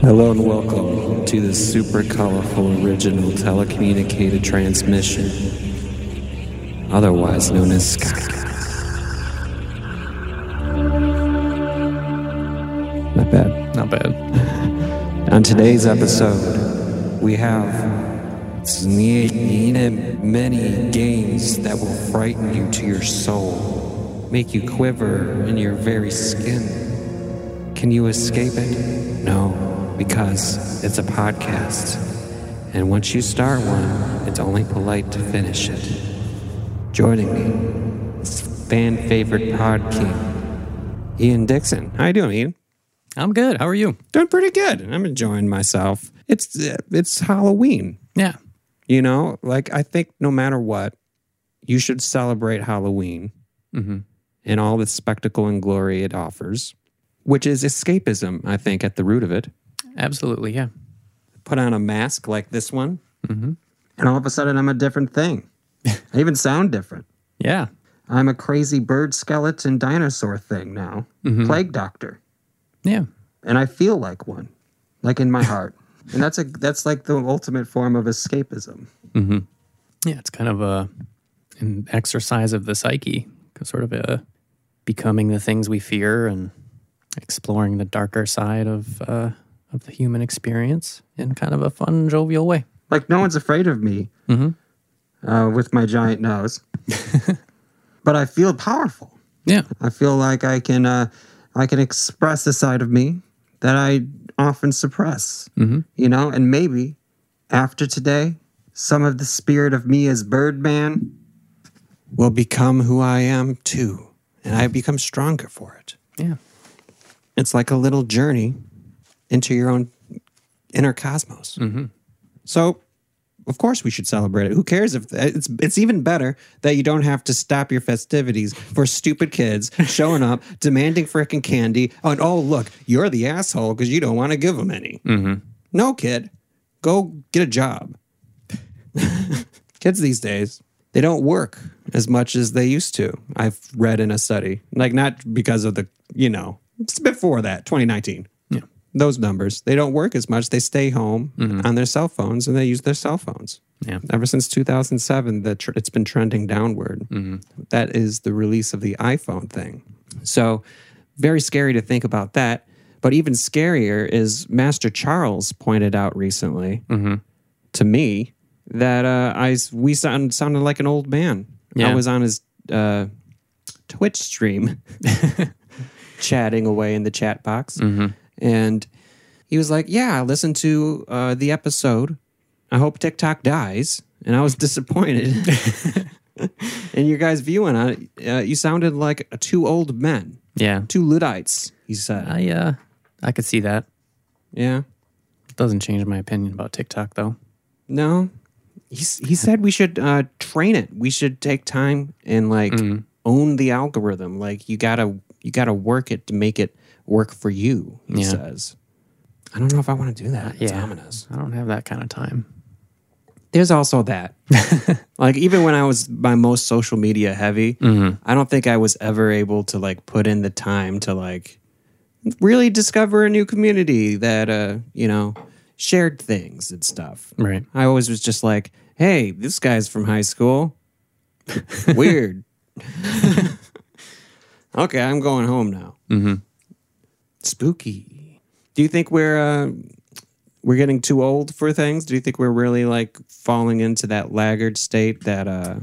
Hello and welcome to the super colorful original telecommunicated transmission, otherwise known as Scottcast. Not bad. Not bad. On today's episode, we have many games that will frighten you to your soul, make you quiver in your very skin. Can you escape it? No, because it's a podcast. And once you start one, it's only polite to finish it. Joining me is fan favorite pod king, Ian Dixon. How you doing, Ian? I'm good. How are you? Doing pretty good. I'm enjoying myself. It's it's Halloween. Yeah. You know, like I think no matter what, you should celebrate Halloween Mm-hmm. and all the spectacle and glory it offers, which is escapism, I think, at the root of it. Absolutely. Yeah. Put on a mask like this one, Mm-hmm. and all of a sudden I'm a different thing. I even sound different. Yeah. I'm a crazy bird skeleton dinosaur thing now, Mhm. plague doctor, Yeah. and I feel like one, like in my heart. And that's a that's like the ultimate form of escapism. Mm-hmm. Yeah. It's kind of a an exercise of the psyche, sort of a becoming the things we fear and exploring the darker side of uh, of the human experience in kind of a fun, jovial way. Like no one's afraid of me Mm-hmm. uh, with my giant nose, but I feel powerful. Yeah. I feel like I can uh, I can express a side of me that I often suppress. Mm-hmm. You know, and maybe after today, some of the spirit of me as Birdman will become who I am too, and I become stronger for it. Yeah. It's like a little journey into your own inner cosmos. Mm-hmm. So, of course, we should celebrate it. Who cares if it's it's even better that you don't have to stop your festivities for stupid kids showing up demanding frickin' candy. Oh, and oh, look, you're the asshole because you don't want to give them any. Mm-hmm. No, kid, go get a job. Kids these days, they don't work as much as they used to. I've read in a study, like not because of the, you know, it's before that, 2019. Yeah. Those numbers, they don't work as much. They stay home on their cell phones and they use their cell phones. Yeah. Ever since 2007, the tr- it's been trending downward. That is the release of the iPhone thing. So, very scary to think about that. But even scarier is Master Charles pointed out recently Mm-hmm. to me that uh, I we sound, sounded like an old man. I was on his uh, Twitch stream, chatting away in the chat box, Mm-hmm. And he was like, "Yeah, I listened to uh, the episode. I hope TikTok dies." And I was disappointed. in your guys' viewing on it, uh, you sounded like two old men, Yeah. two Luddites. He said, I uh, I could see that. "Yeah, Doesn't change my opinion about TikTok though. no." He he said we should uh, train it. We should take time and like Mm. own the algorithm. Like you gotta you gotta work it to make it work for you. He Yeah. says. I don't know if I want to do that. It's Yeah. ominous. I don't have that kind of time. There's also that. like even when I was my most social media heavy, Mm-hmm. I don't think I was ever able to like put in the time to like really discover a new community that uh, you know, shared things and stuff. Right. I always was just like, "Hey, this guy's from high school." Weird. okay, I'm going home now. Mm-hmm. Spooky. Do you think we're uh, we're getting too old for things? Do you think we're really like falling into that laggard state, that uh,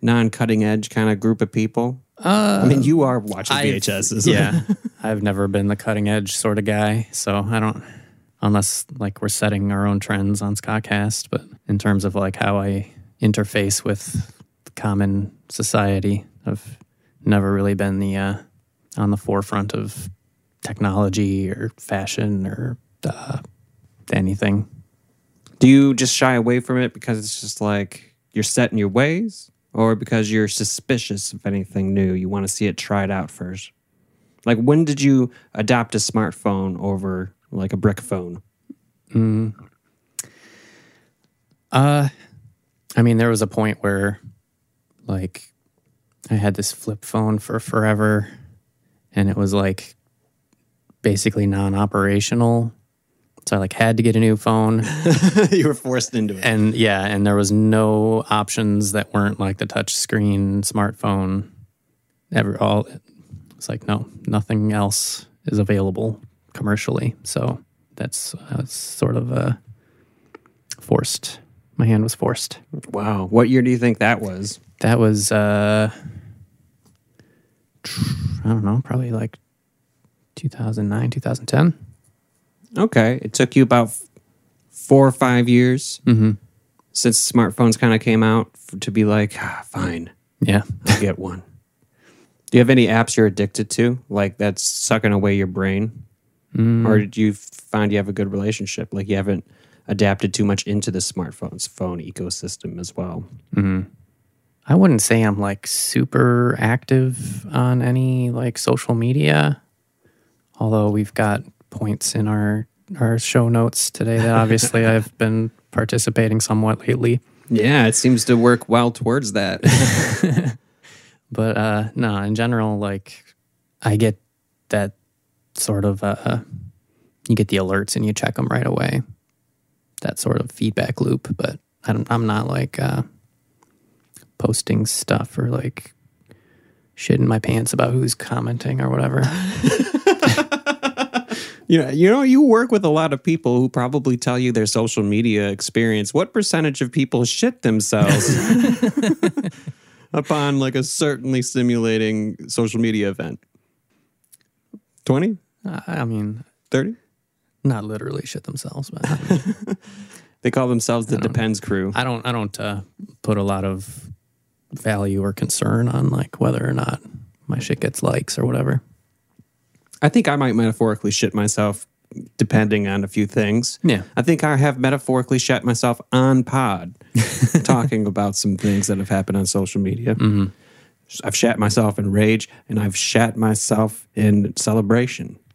non-cutting edge kind of group of people? Uh, I mean, you are watching I've- VHSs. yeah. I've never been the cutting edge sort of guy, so I don't unless like we're setting our own trends on Scottcast, but in terms of like how I interface with common society, I've never really been the uh, on the forefront of technology or fashion or uh, anything. Do you just shy away from it because it's just like you're set in your ways, or because you're suspicious of anything new? You want to see it tried out first. Like, when did you adopt a smartphone over like a brick phone? Uh, I mean, there was a point where, like, I had this flip phone for forever, and it was like basically non-operational. So I like had to get a new phone, you were forced into it. and yeah, and there was no options that weren't like the touch screen smartphone. Ever all, it's like no, nothing else is available commercially. So that's uh, sort of uh, forced. My hand was forced. Wow. What year do you think that was? That was uh I don't know, probably like 2009, 2010. Okay. It took you about four or five years Mhm. since smartphones kind of came out to be like, ah, fine, Yeah. I'll get one. Do you have any apps you're addicted to, like that's sucking away your brain? Or did you find you have a good relationship? Like you haven't adapted too much into the smartphones phone ecosystem as well. I wouldn't say I'm like super active on any like social media. Although we've got points in our our show notes today that obviously I've been participating somewhat lately. Yeah, it seems to work well towards that. But uh no, in general, like I get that sort of uh you get the alerts and you check them right away. That sort of feedback loop, but I'm I'm not like uh posting stuff or like shitting my pants about who's commenting or whatever. You know, you know, you work with a lot of people who probably tell you their social media experience. What percentage of people shit themselves upon like a certainly stimulating social media event? 20? I I mean, 30? not literally shit themselves, but They call themselves the Depends crew. I don't I don't uh, put a lot of value or concern on like whether or not my shit gets likes or whatever. I think I might metaphorically shit myself depending on a few things. Yeah. I think I have metaphorically shat myself on pod talking about some things that have happened on social media. I've shat myself in rage and I've shat myself in celebration.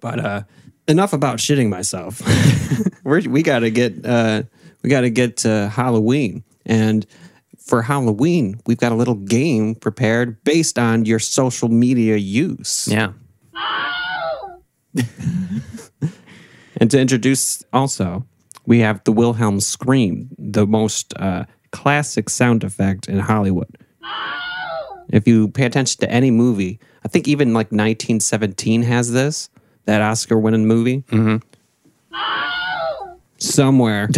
but uh, enough about shitting myself. We got to get uh, we got to get to Halloween and for Halloween, we've got a little game prepared based on your social media use. Yeah. And to introduce also, we have the Wilhelm scream, the most uh, classic sound effect in Hollywood. If you pay attention to any movie, I think even like 1917 has this, that Oscar winning movie. Mm-hmm. Somewhere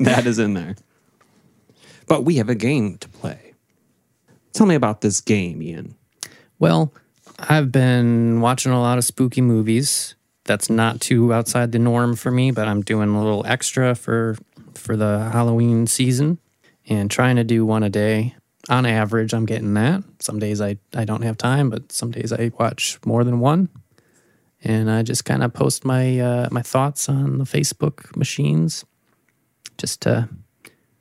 that is in there. But we have a game to play. Tell me about this game, Ian. Well, I've been watching a lot of spooky movies. That's not too outside the norm for me, but I'm doing a little extra for for the Halloween season and trying to do one a day. On average, I'm getting that. Some days I, I don't have time, but some days I watch more than one. And I just kind of post my uh, my thoughts on the Facebook machines just to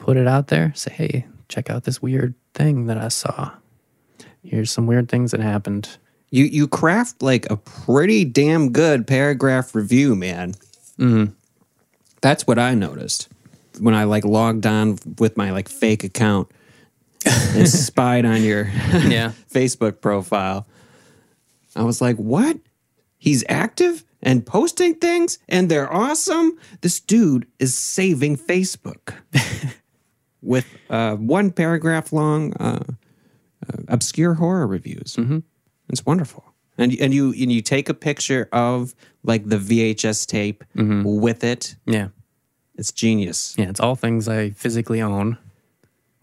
put it out there. Say, hey, check out this weird thing that I saw. Here's some weird things that happened. You you craft like a pretty damn good paragraph review, man. Hmm. That's what I noticed when I like logged on with my like fake account and spied on your Yeah. Facebook profile. I was like, what? He's active and posting things and they're awesome. This dude is saving Facebook with uh, one paragraph long uh, uh, obscure horror reviews. Mm-hmm. It's wonderful. And, and you and you take a picture of like the VHS tape with it. Yeah. It's genius. Yeah. It's all things I physically own.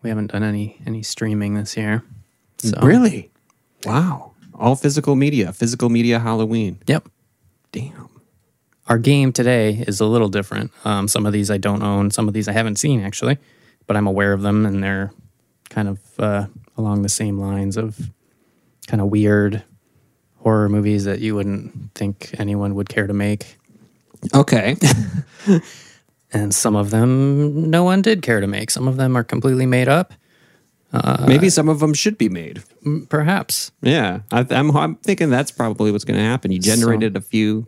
We haven't done any any streaming this year. So Really? Wow. All physical media. Physical media Halloween. Yep. Damn. Our game today is a little different. Um, some of these I don't own. Some of these I haven't seen actually, but I'm aware of them, and they're kind of uh, along the same lines of kind of weird horror movies that you wouldn't think anyone would care to make. Okay. And some of them no one did care to make. Some of them are completely made up. Maybe some of them should be made. M- Perhaps. Yeah, I, I'm, I'm thinking that's probably what's going to happen. You generated a few,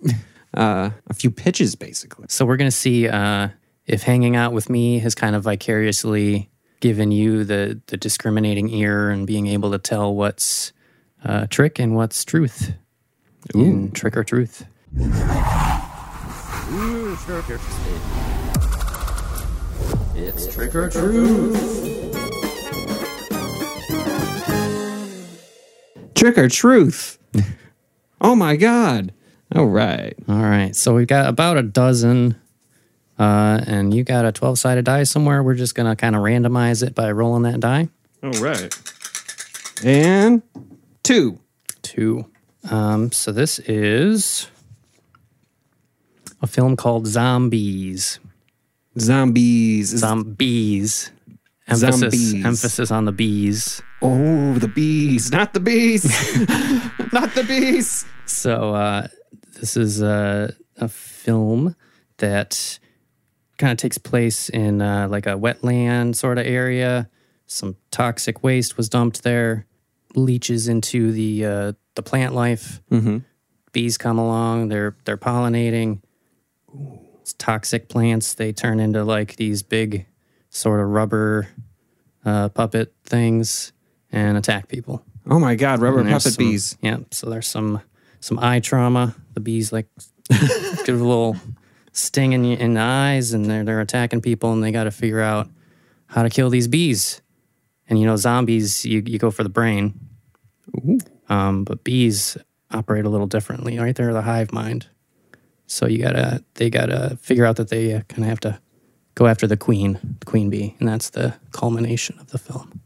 uh, a few pitches, basically. So we're going to see uh, if hanging out with me has kind of vicariously given you the, the discriminating ear and being able to tell what's uh, trick and what's truth. In trick or truth. It's trick or truth. Trick or truth. oh my god! All right. All right. So we've got about a dozen, uh, and you got a 12 sided die somewhere. We're just going to kind of randomize it by rolling that die. All right. And two. Two. Um, so this is a film called Zombies. Zombies. Zombies. Emphasis, Zombies. emphasis on the bees. oh, the bees, not the bees, not the bees. So uh, this is a, a film that kind of takes place in uh, like a wetland sort of area. Some toxic waste was dumped there, leaches into the uh, the plant life. Mm-hmm. Bees come along, they're they're pollinating. It's toxic plants. They turn into like these big sort of rubber uh, puppet things and attack people. Oh my god, rubber puppet some- bees. Yeah, so there's some some eye trauma. The bees like give a little sting in, in the eyes, and they're they're attacking people, and they got to figure out how to kill these bees. And you know, zombies, you you go for the brain, um, but bees operate a little differently, right? They're the hive mind, so you gotta they gotta figure out that they uh, kind of have to go after the queen, the queen bee, and that's the culmination of the film.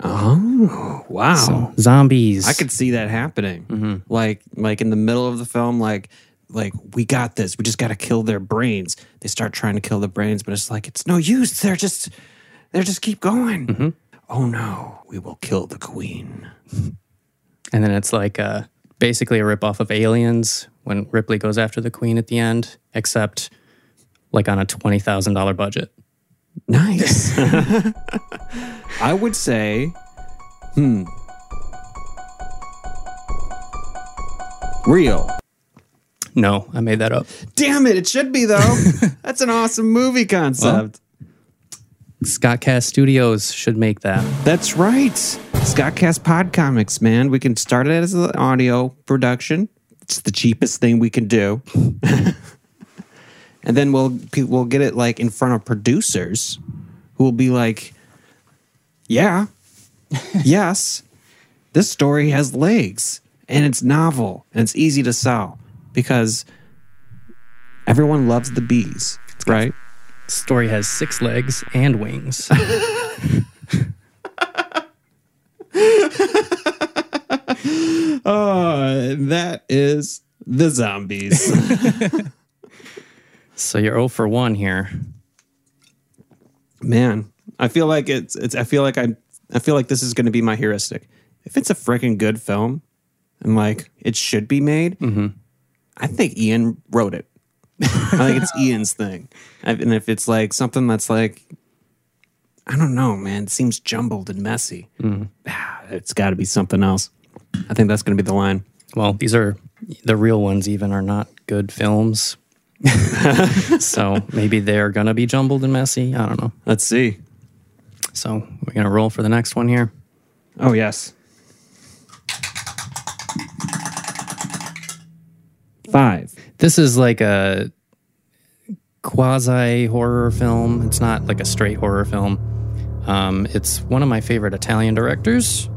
Oh wow! So, zombies. I could see that happening. Like like in the middle of the film, like like we got this. We just got to kill their brains. They start trying to kill the brains, but it's like it's no use. They're just they're just keep going. Oh no, we will kill the queen. And then it's like uh, basically a ripoff of Aliens when Ripley goes after the queen at the end, except like on a twenty thousand dollar budget. Nice. I would say, hmm, real. No, I made that up. Damn it! It should be though. That's an awesome movie concept. Scott Cast Studios should make that. That's right. Scottcast Pod Comics, man. We can start it as an audio production. It's the cheapest thing we can do. and then we'll we'll get it like in front of producers who will be like, "Yeah. yes. This story has legs and it's novel and it's easy to sell because everyone loves the bees, right?" Story has six legs and wings. Uh, that is the zombies. so you're 0 for 1 here. Man, I feel like it's it's I feel like I I feel like this is going to be my heuristic. If it's a freaking good film and like it should be made, I think Ian wrote it. I think it's Ian's thing. And if it's like something that's like I don't know, man, it seems jumbled and messy. Ah, it's got to be something else. I think that's going to be the line. Well, these are the real ones, even are not good films. so maybe they're going to be jumbled and messy. I don't know. Let's see. So we're going to roll for the next one here. Oh, yes. Five. This is like a quasi horror film. It's not like a straight horror film. Um, it's one of my favorite Italian directors,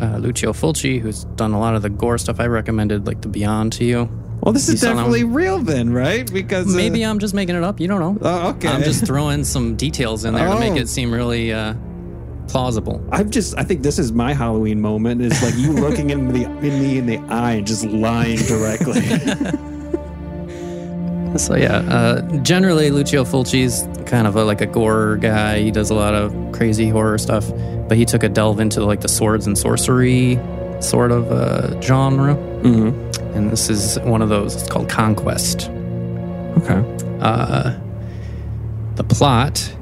uh, Lucio Fulci, who's done a lot of the gore stuff I recommended, like The Beyond to you. Well, this You is definitely real then, right? Because uh, Maybe I'm just making it up. You don't know. Oh, okay. I'm just throwing some details in there to make Oh. it seem really uh, plausible. I've just I think this is my Halloween moment. Is like you looking in the in me in the eye and just lying directly. So yeah, uh, generally Lucio Fulci's kind of a, like a gore guy. He does a lot of crazy horror stuff, but he took a delve into like the swords and sorcery sort of uh, genre. mm-hmm. And this is one of those. It's called Conquest. Okay. Uh, the plot,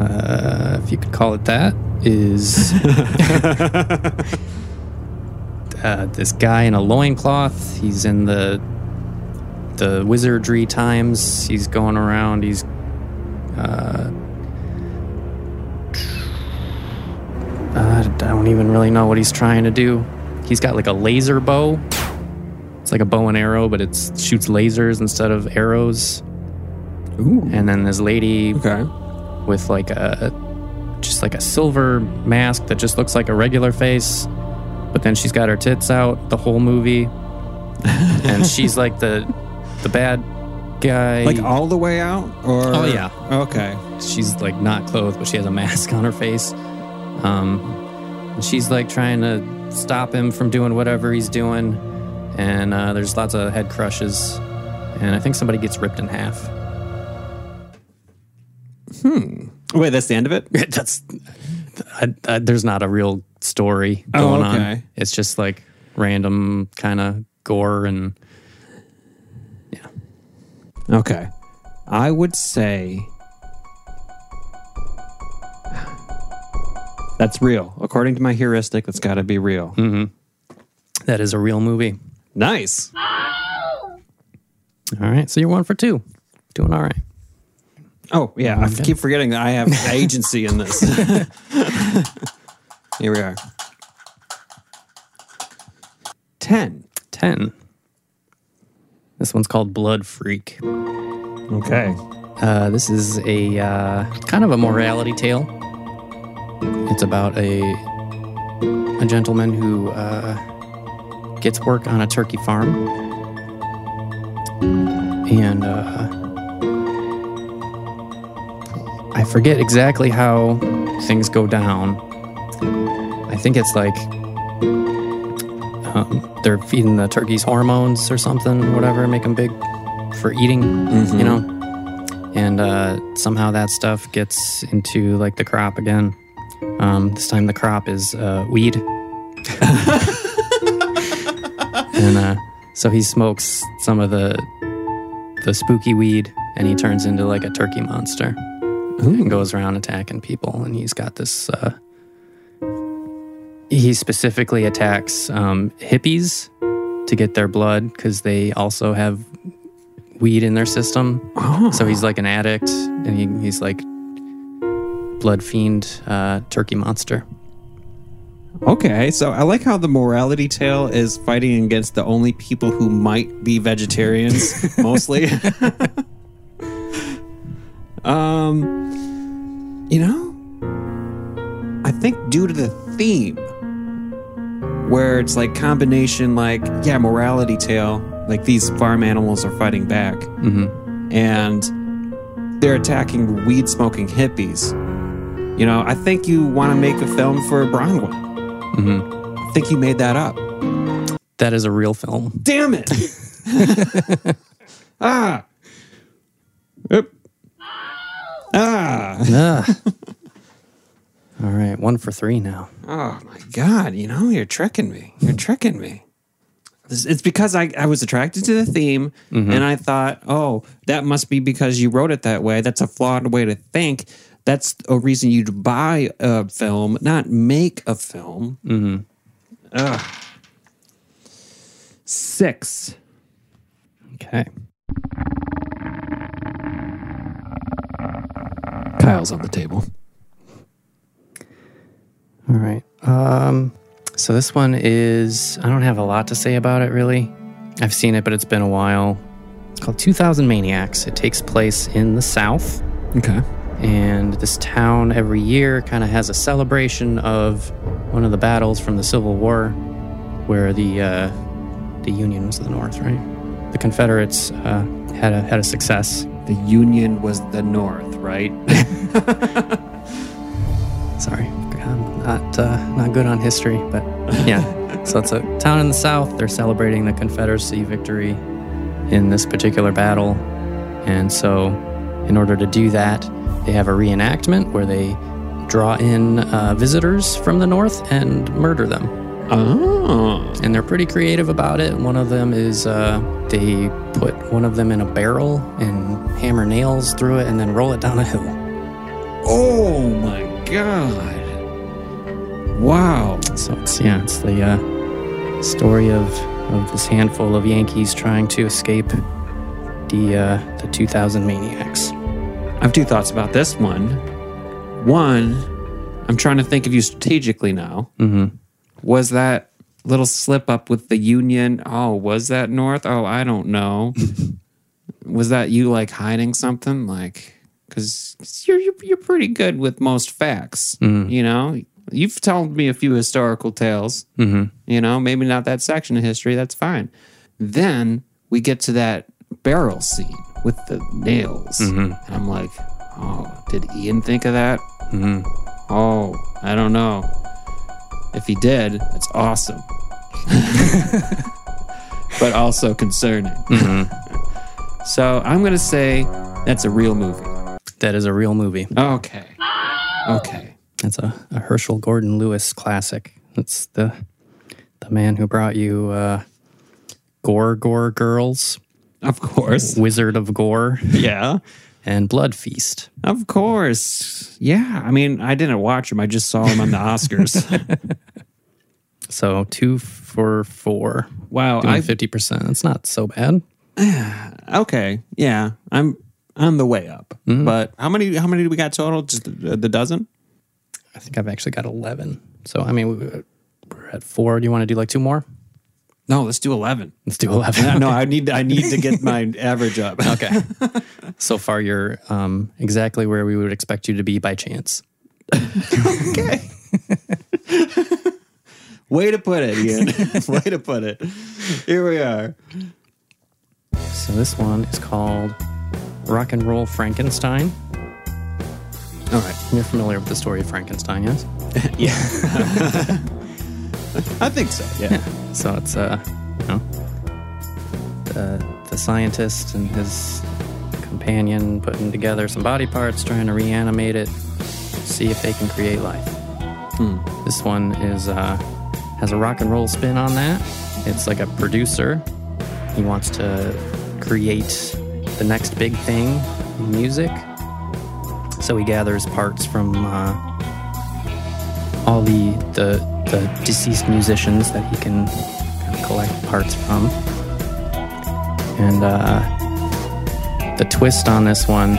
uh, if you could call it that, is uh, this guy in a loincloth. He's in the the wizardry times. He's going around. He's uh, I don't even really know what he's trying to do. He's got like a laser bow. It's like a bow and arrow, but it shoots lasers instead of arrows. Ooh. And then this lady Okay. With like a just like a silver mask that just looks like a regular face, but then she's got her tits out the whole movie, and she's like the the bad guy. Like all the way out, or Oh, yeah. Okay. she's like not clothed, but she has a mask on her face. Um, and she's like trying to stop him from doing whatever he's doing, and uh, there's lots of head crushes, and I think somebody gets ripped in half. Hmm. Wait, that's the end of it. That's I, I, there's not a real story Oh, going okay. on. It's just like random kind of gore and yeah. Okay. I would say that's real. According to my heuristic, that's got to be real. Mm-hmm. that is a real movie. Nice. All right, so you're one for two, doing all right. Oh, yeah. I keep forgetting that I have agency in this. Here we are. 10. Ten. This one's called Blood Freak. Okay. Uh, this is a uh, kind of a morality tale. It's about a a gentleman who uh, gets work on a turkey farm, and uh, I forget exactly how things go down. I think it's like um, they're feeding the turkeys hormones or something, whatever, make them big for eating, you know and uh, somehow that stuff gets into like the crop again. Um, this time the crop is uh, weed, and uh, so he smokes some of the the spooky weed, and he turns into like a turkey monster and goes around attacking people. And he's got this. Uh, he specifically attacks um, hippies to get their blood because they also have weed in their system. So he's like an addict, and he, he's like blood fiend, uh, turkey monster. Okay, so I like how the morality tale is fighting against the only people who might be vegetarians, mostly. um, you know, I think due to the theme, where it's like combination, like yeah, morality tale, like these farm animals are fighting back, Mm-hmm. and they're attacking weed smoking hippies. You know, I think you want to make a film for Bronwyn. Mm-hmm. I think you made that up. That is a real film. Damn it! ah. Oop. Ah. Ah. All right, one for three now. Oh my god! You know you're tricking me. You're tricking me. This- It's because I, I was attracted to the theme, and I thought, oh, that must be because you wrote it that way. That's a flawed way to think. That's a reason you'd buy a film, not make a film. Mm-hmm. Six. Okay. Kyle's on the table. All right. Um, so this one is, I don't have a lot to say about it really. I've seen it, but it's been a while. It's called 2000 Maniacs. It takes place in the South. Okay. and this town every year kind of has a celebration of one of the battles from the Civil War, where the uh, the Union was the North, right? The Confederates uh, had a had a success. The Union was the North, right? Sorry, I'm not uh, not good on history, but yeah. so it's a town in the South. They're celebrating the Confederacy victory in this particular battle, and so in order to do that, they have a reenactment where they draw in uh, visitors from the North and murder them. Oh. and they're pretty creative about it. One of them is uh, they put one of them in a barrel and hammer nails through it and then roll it down a hill. Oh my god. Wow. So it's yeah, it's the uh, story of of this handful of Yankees trying to escape the uh, the 2000 maniacs. I have two thoughts about this one. One, I'm trying to think of you strategically now. Mm-hmm. Was that little slip up with the union? Oh, was that North? Oh, I don't know. was that you like hiding something? Like, because you're, you're you're pretty good with most facts. You know, you've told me a few historical tales. Mm-hmm. You know, maybe not that section of history. That's fine. Then we get to that barrel scene with the nails, and I'm like, oh, did Ian think of that? Mm-hmm. Oh, I don't know. If he did, that's awesome. but also concerning. so I'm going to say that's a real movie. That is a real movie. Okay. Okay. It's a, a Herschell Gordon Lewis classic. That's the the man who brought you uh, Gore Gore Girls, Of course. Wizard of Gore, Yeah. And Blood Feast. Of course. Yeah. I mean, I didn't watch him. I just saw him on the Oscars. So two for four. wow. Doing I fifty percent. That's not so bad. okay. Yeah. I'm on the way up. Mm-hmm. But how many how many do we got total? Just the, the dozen? I think I've actually got eleven. So I mean, we- we're at four. Do you want to do like two more? No, let's do 11. Let's do eleven. no, I need I need to get my average up. Okay. so far, you're um, exactly where we would expect you to be by chance. Okay. Way to put it, Ian. Way to put it. Here we are. So this one is called Rock and Roll Frankenstein. All right. You're familiar with the story of Frankenstein, yes? Yeah. I think so. Yeah. So it's uh, you know, the the scientist and his companion putting together some body parts, trying to reanimate it, see if they can create life. This one is uh, has a rock and roll spin on that. It's like a producer. He wants to create the next big thing in music. So he gathers parts from uh, all the, the the deceased musicians that he can kind of collect parts from. And uh, the twist on this one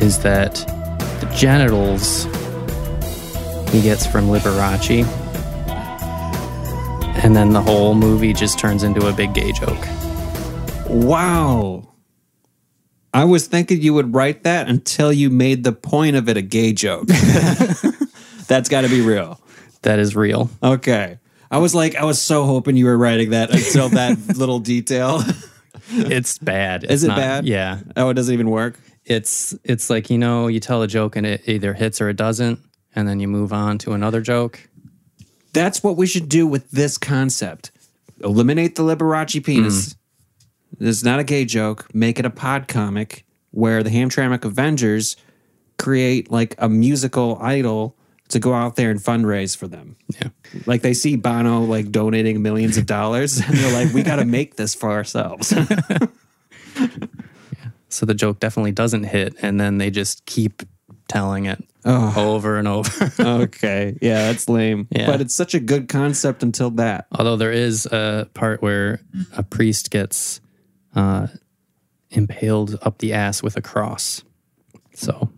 is that the genitals he gets from Liberace. And then the whole movie just turns into a big gay joke. Wow. I was thinking you would write that until you made the point of it a gay joke. That's got to be real. That is real. Okay. I was like, I was so hoping you were writing that until that little detail. It's bad. Is it not- bad? Yeah. Oh, it doesn't even work. It's it's like you know you tell a joke and it either hits or it doesn't, and then you move on to another joke. That's what we should do with this concept. Eliminate the Liberace penis. Mm. This is not a gay joke. Make it a pod comic where the Hamtramck Avengers create like a musical idol to go out there and fundraise for them. Yeah. Like they see Bono like donating millions of dollars and they're like, we got to make this for ourselves. So the joke definitely doesn't hit, and then they just keep telling it over and over. okay. Yeah, that's lame. Yeah. But it's such a good concept until that. Although there is a part where a priest gets uh, impaled up the ass with a cross. So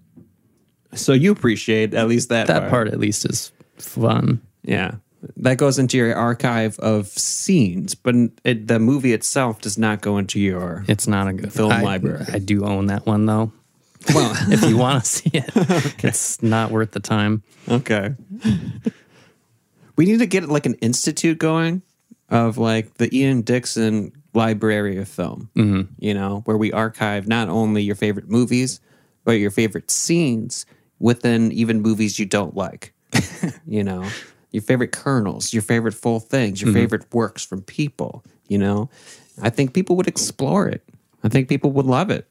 So you appreciate at least that, that part at least is fun. Yeah. That goes into your archive of scenes, but it, the movie itself does not go into your. It's not a good Film I- library. I do own that one though. Well, If you want to see it, it's not worth the time. okay. we need to get like an institute going of like the Ian Dixon Library of Film, mm-hmm. you know, where we archive not only your favorite movies, but your favorite scenes within even movies you don't like, you know, your favorite kernels, your favorite full things, your mm-hmm. favorite works from people, you know. I think people would explore it. I think people would love it.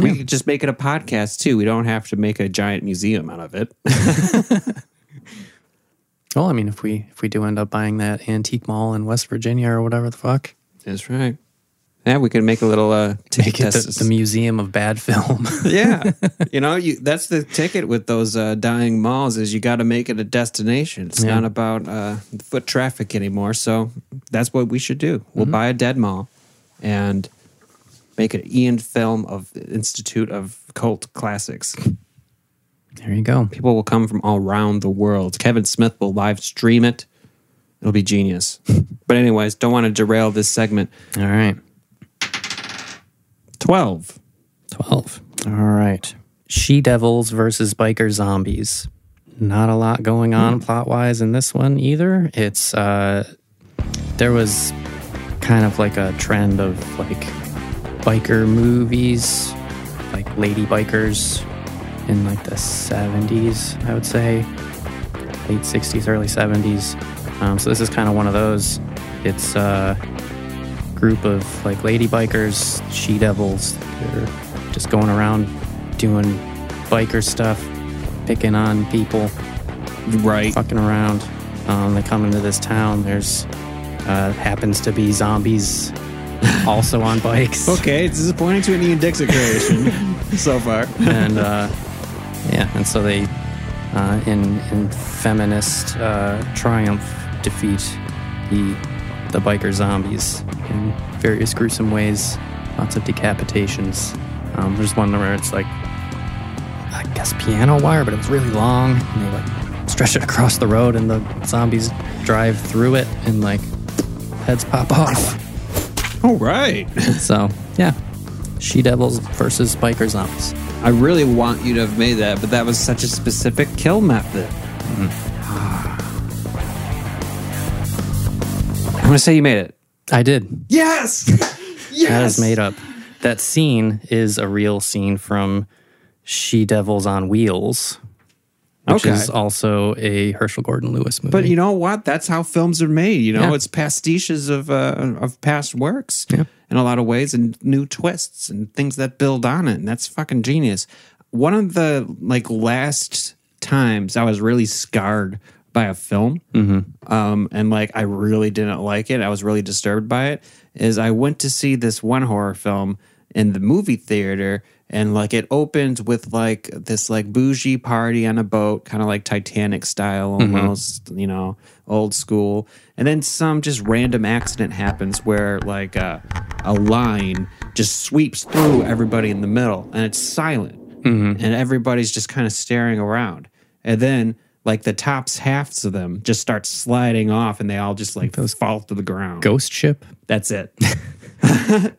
We could just make it a podcast too. We don't have to make a giant museum out of it. Well, I mean, if we if we do end up buying that antique mall in West Virginia or whatever the fuck, That's right. Yeah, we could make a little uh, ticket the, the museum of bad film. yeah, you know, you that's the ticket with those uh, dying malls is you got to make it a destination. It's Yeah. not about uh, foot traffic anymore. So that's what we should do. We'll buy a dead mall and make an Ian film of Institute of Cult Classics. there you go. People will come from all around the world. Kevin Smith will live stream it. It'll be genius. but anyways, don't want to derail this segment. All right. Twelve. 12. All right. She Devils versus Biker Zombies. Not a lot going on plot wise in this one either. It's, uh, there was kind of like a trend of like biker movies, like lady bikers in like the 70s, I would say. Late 60s, early 70s. Um, so this is kind of one of those. It's, uh, group of like lady bikers, she devils. They're just going around doing biker stuff, picking on people, Right. fucking around. Um, they come into this town. There's uh, happens to be zombies also on bikes. Okay, it's disappointing to an Ian Dixon creation so far. and uh, yeah, and so they, uh, in in feminist uh, triumph, defeat the the biker zombies in various gruesome ways. Lots of decapitations. Um, there's one where it's like, I guess piano wire, but it was really long, and they like stretch it across the road, and the zombies drive through it, and like heads pop off. All right. so yeah, she devils versus biker zombies. I really want you to have made that, but that was such a specific kill method. I'm gonna say you made it. I did. Yes. yes. That is made up. That scene is a real scene from She Devils on Wheels, which Okay. is also a Herschell Gordon Lewis movie. But you know what? That's how films are made. You know, Yeah. it's pastiches of uh, of past works Yeah. in a lot of ways, and new twists and things that build on it. And that's fucking genius. One of the like last times I was really scarred by a film, um, and like I really didn't like it. I was really disturbed by it. Is I went to see this one horror film in the movie theater and like it opened with like this like bougie party on a boat kind of like titanic style almost you know old school. And then some just random accident happens where like uh, a line just sweeps through everybody in the middle and it's silent. And everybody's just kind of staring around. And then like the tops halves of them just start sliding off and they all just like Those fall to the ground Ghost Ship. that's it.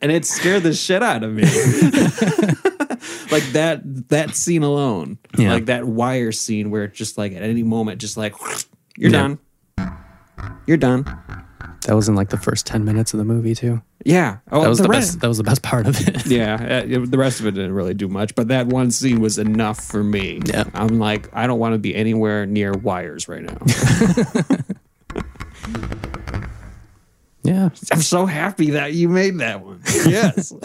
and it scared the shit out of me. like that that scene alone. Yeah. Like that wire scene where it's just like at any moment, just like you're Yeah. done. You're done. That was in like the first ten minutes of the movie too. Yeah. Oh, That was the, rest. best. That was the best part of it. Yeah, uh, the rest of it didn't really do much, but that one scene was enough for me. Yeah. I'm like, I don't want to be anywhere near wires right now. yeah. I'm so happy that you made that one. Yes.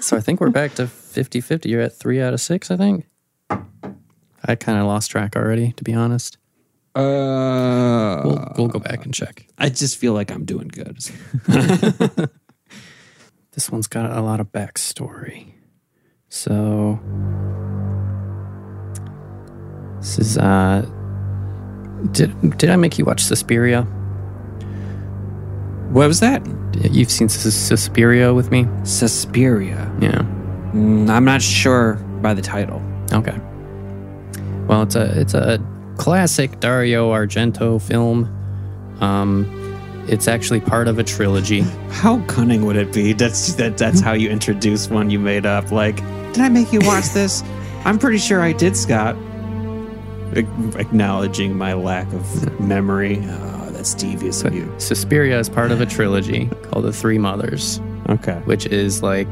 So I think we're back to 50-50. You're at three out of six. I think. I kind of lost track already, to be honest. Uh, We'll we'll go back and check. I just feel like I'm doing good. This one's got a lot of backstory. So this is uh did did I make you watch Suspiria? What was that? You've seen Sus- Suspiria with me? Suspiria. Yeah. Mm, I'm not sure by the title. Okay. Well, it's a it's a classic Dario Argento film. Um it's actually part of a trilogy. How cunning would it be? That's that. That's how you introduce one you made up. Like, did I make you watch this? I'm pretty sure I did, Scott. Ac- Acknowledging my lack of memory. Oh, that's devious of you. Suspiria is part of a trilogy called The Three Mothers. Okay. which is like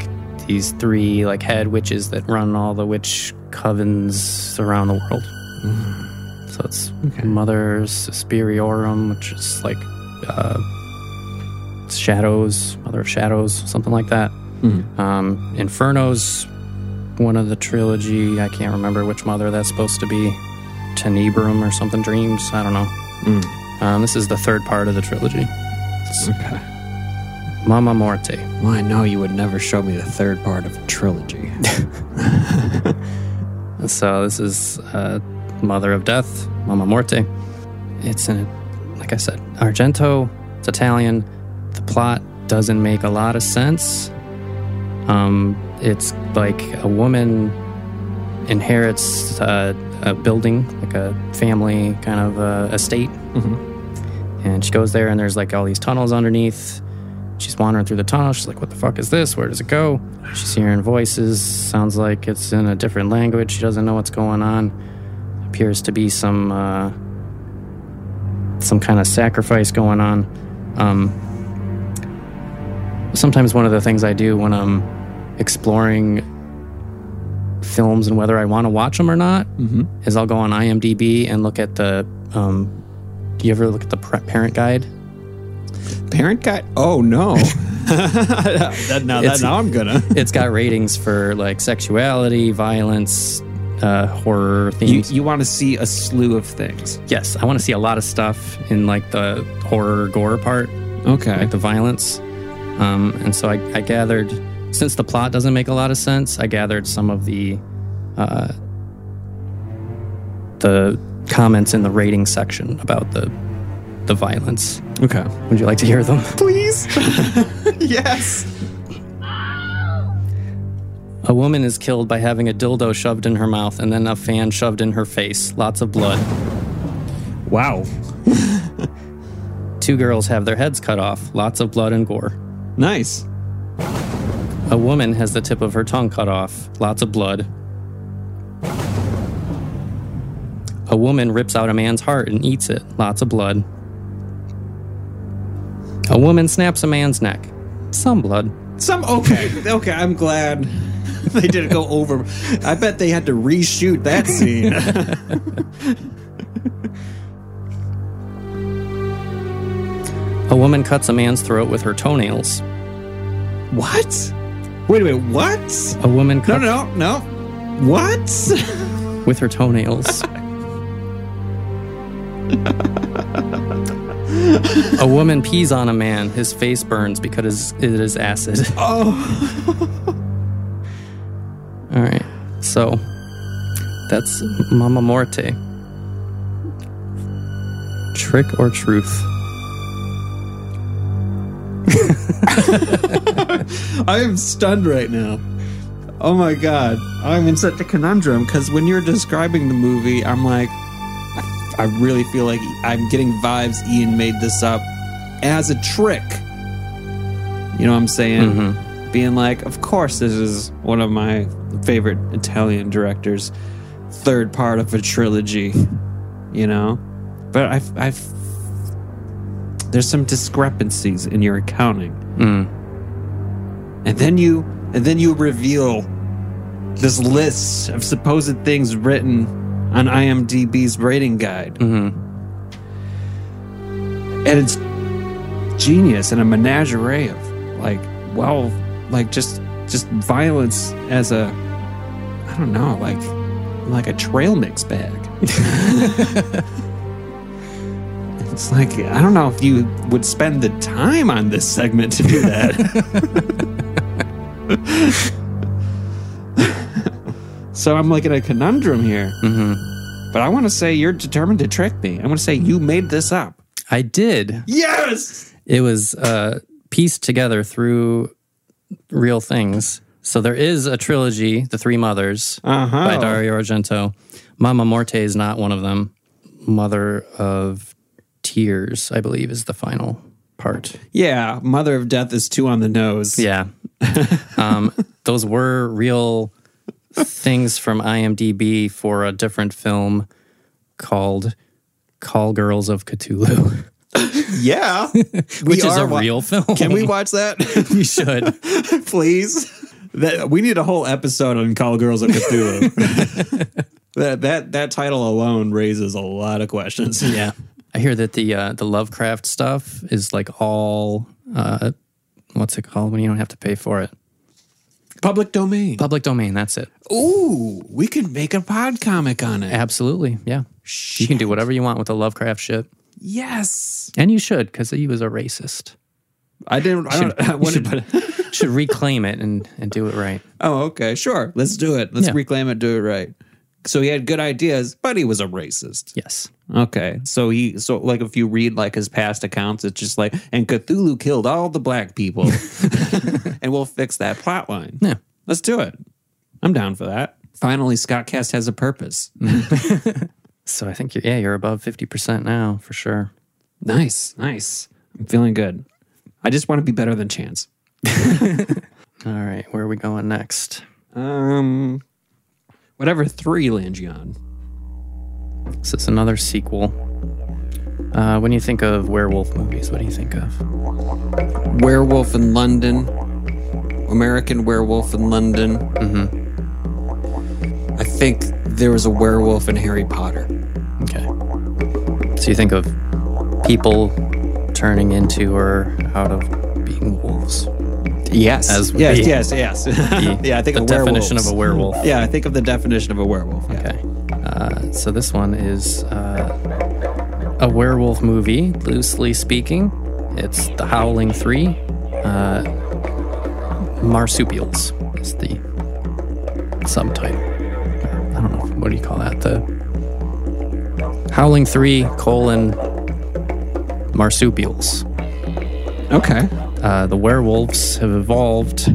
these three like head witches that run all the witch covens around the world. So it's Mother Suspiriorum, which is like uh, shadows, Mother of Shadows, something like that. Um, Inferno's one of the trilogy. I can't remember which mother that's supposed to be. Tenebrum or something. Dreams. I don't know. Um, this is the third part of the trilogy. Okay. Mama Morte. Well, I know you would never show me the third part of a trilogy. So this is uh, Mother of Death, Mama Morte. It's in, like I said, Argento. It's Italian. The plot doesn't make a lot of sense. Um, it's like a woman inherits uh, a building, like a family kind of uh, estate, and she goes there, and there's like all these tunnels underneath. She's wandering through the tunnel. She's like, "What the fuck is this? Where does it go?" She's hearing voices. Sounds like it's in a different language. She doesn't know what's going on. Appears to be some uh, some kind of sacrifice going on. Um, sometimes one of the things I do when I'm exploring films and whether I want to watch them or not is I'll go on IMDb and look at the. Um, do you ever look at the parent guide? Parent guide? Oh no. that, now, that, now I'm gonna. it's got ratings for like sexuality, violence, uh, horror You, you want to see a slew of things. yes, I want to see a lot of stuff in like the horror gore part, Okay. like the violence. Um, and so I, I gathered, since the plot doesn't make a lot of sense, I gathered some of the uh, the comments in the rating section about the the violence. okay. Would you like to hear them? Please. yes. A woman is killed by having a dildo shoved in her mouth and then a fan shoved in her face. Lots of blood. Wow. Two girls have their heads cut off. Lots of blood and gore. Nice. A woman has the tip of her tongue cut off. Lots of blood. A woman rips out a man's heart and eats it. Lots of blood. A woman snaps a man's neck. Some blood. Some okay. Okay, I'm glad they didn't go over. I bet they had to reshoot that scene. A woman cuts a man's throat with her toenails. what? Wait a minute. What? A woman No, cuts no, no. What? with her toenails. a woman pees on a man. His face burns because it is acid. Oh. All right. So that's Mama Morte. Trick or truth? I am stunned right now. Oh my god. I'm in such a conundrum because when you're describing the movie, I'm like, I, I really feel like I'm getting vibes Ian made this up as a trick. You know what I'm saying? Mm-hmm. Being like, of course, this is one of my favorite Italian directors, third part of a trilogy, you know? But I've, I've, there's some discrepancies in your accounting Mm. and then you and then you reveal this list of supposed things written on IMDb's rating guide, hmm and it's genius and a menagerie of like, well, like just just violence as a, I don't know, like like a trail mix bag. it's like I don't know if you would spend the time on this segment to do that. so I'm like in a conundrum here. hmm But I want to say you're determined to trick me. I want to say you made this up. I did. Yes. It was uh, pieced together through real things. So there is a trilogy, The Three Mothers, Uh-huh. by Dario Argento. Mama Morte is not one of them. Mother of Tears, I believe, is the final part. Yeah, Mother of Death is too on the nose. Yeah. um, those were real things from IMDb for a different film called Call Girls of Cthulhu, Yeah. which is are a wa- real film. Can we watch that? we should. Please. That we need a whole episode on Call Girls of Cthulhu. that that that title alone raises a lot of questions. Yeah. I hear that the uh, the Lovecraft stuff is like all uh, what's it called when you don't have to pay for it? Public domain. Public domain. That's it. Ooh, we could make a pod comic on it. Absolutely. Yeah. You can do whatever you want with the Lovecraft shit. Yes. And you should, because he was a racist. I didn't. I, don't, I wanted should, should reclaim it and, and do it right. Oh, okay. Sure. Let's do it. Let's Yeah. reclaim it. Do it right. So he had good ideas, but he was a racist. Yes. Okay. So he so like if you read like his past accounts, it's just like and Cthulhu killed all the black people. and we'll fix that plot line. Yeah. Let's do it. I'm down for that. Finally, Scottcast has a purpose. So I think you're, yeah, you're above 50% now for sure. Nice, nice. I'm feeling good. I just want to be better than Chance. All right. Where are we going next? Um, whatever three land you on. This is another sequel. Uh, when you think of werewolf movies, what do you think of? Werewolf in London, American Werewolf in London. Mm-hmm. I think there was a werewolf in Harry Potter. Okay. So you think of people turning into or out of being wolves. Yes, As yes, the- yes, yes. yeah, I think the of definition werewolves. of a werewolf. Yeah, I think of the definition of a werewolf. Yeah. Okay. Uh, so this one is uh, a werewolf movie, loosely speaking. It's The Howling Three. Uh, marsupials is the subtitle. I don't know. What do you call that? The Howling Three colon marsupials. Okay. Uh, the werewolves have evolved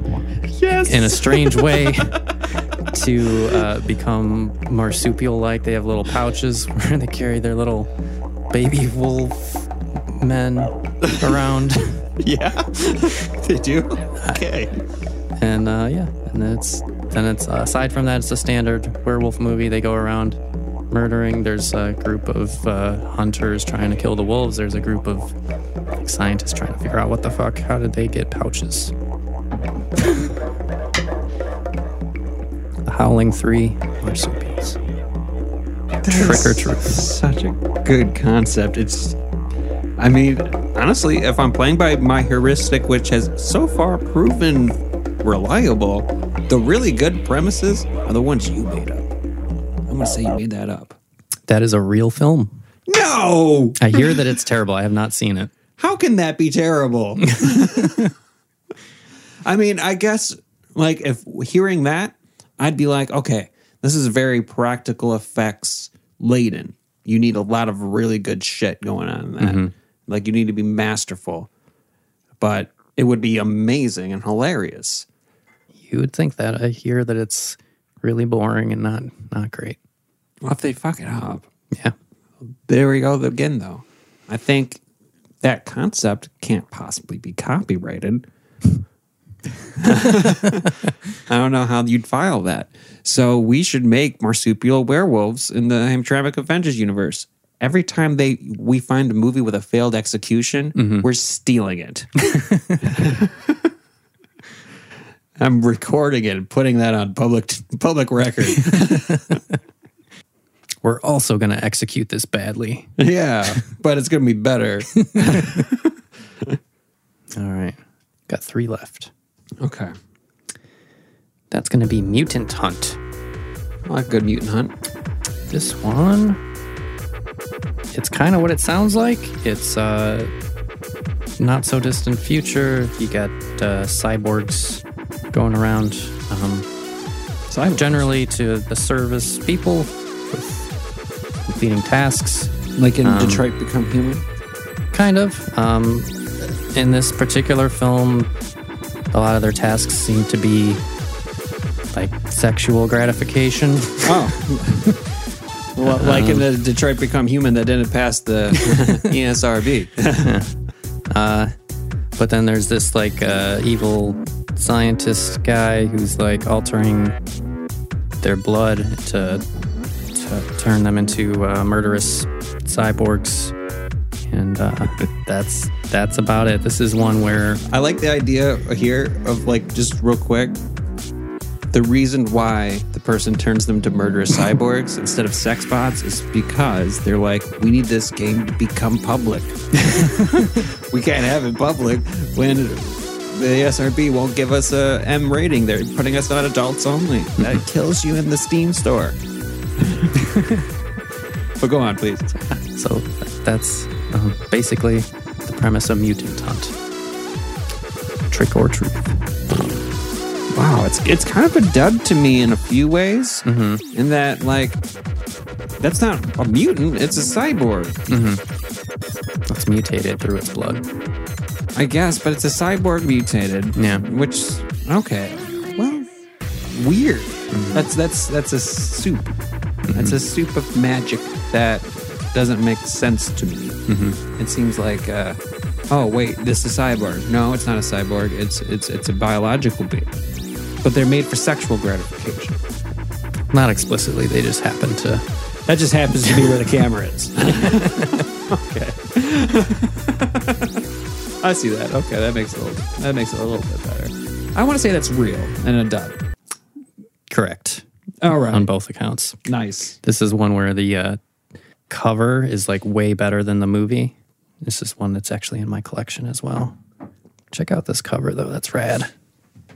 Yes. in a strange way to uh, become marsupial like. They have little pouches where they carry their little baby wolf men around. yeah. they do. Okay. And uh, yeah, and it's then it's uh, aside from that, it's a standard werewolf movie. They go around murdering. There's a group of uh, hunters trying to kill the wolves. There's a group of like, scientists trying to figure out what the fuck. How did they get pouches? the Howling Three marsupials. Trick or truth. Such a good concept. It's. I mean, honestly, if I'm playing by my heuristic, which has so far proven reliable, the really good premises are the ones you made up. I'm gonna say you made that up. That is a real film. No! I hear that it's terrible. I have not seen it. How can that be terrible? I mean, I guess like if hearing that, I'd be like, okay, this is very practical effects laden. You need a lot of really good shit going on in that. Mm-hmm. Like you need to be masterful. But it would be amazing and hilarious. You would think that. I hear that it's really boring and not not great. Well, if they fuck it up, Yeah. there we go again. Though, I think that concept can't possibly be copyrighted. I don't know how you'd file that. So we should make marsupial werewolves in the Hamtramck Avengers universe. Every time they we find a movie with a failed execution, mm-hmm. we're stealing it. I'm recording it and putting that on public public record. We're also going to execute this badly. yeah, but it's going to be better. All right. Got three left. Okay. That's going to be Mutant Hunt. I like good mutant hunt. This one, it's kind of what it sounds like. It's uh, not so distant future. You got uh, cyborgs going around, um, Cyborgs. generally to the service people with completing tasks. Like in Um, Detroit Become Human? Kind of. Um, in this particular film, a lot of their tasks seem to be like sexual gratification. Oh. well, like in the Detroit Become Human that didn't pass the ESRB. But then there's this like uh, evil scientist guy who's like altering their blood to, to turn them into uh, murderous cyborgs, and uh, that's that's about it. This is one where I like the idea here of like just real quick. The reason why the person turns them to murderous cyborgs instead of sex bots is because they're like, we need this game to become public. we can't have it public when the SRB won't give us a M rating. They're putting us on adults only. That kills you in the Steam store. but go on, please. so that's Uh, basically, the premise of Mutant Hunt. Trick or truth. Wow, it's it's kind of a dud to me in a few ways. Mm-hmm. In that, like, that's not a mutant; it's a cyborg, It's mutated through its blood. I guess. But it's a cyborg mutated. Yeah. Which, okay, well, weird. Mm-hmm. That's that's that's a soup. That's a mm-hmm. soup of magic that doesn't make sense to me. Mm-hmm. It seems like, uh, oh wait, this is a cyborg. No, it's not a cyborg. It's it's it's a biological being. But they're made for sexual gratification. Not explicitly, they just happen to. That just happens to be where the camera is. okay. I see that. Okay, that makes it a little, that makes it a little bit better. I want to say that's real and a dud. Correct. All right. On both accounts. nice. This is one where the uh, cover is like way better than the movie. This is one that's actually in my collection as well. Check out this cover though. That's rad.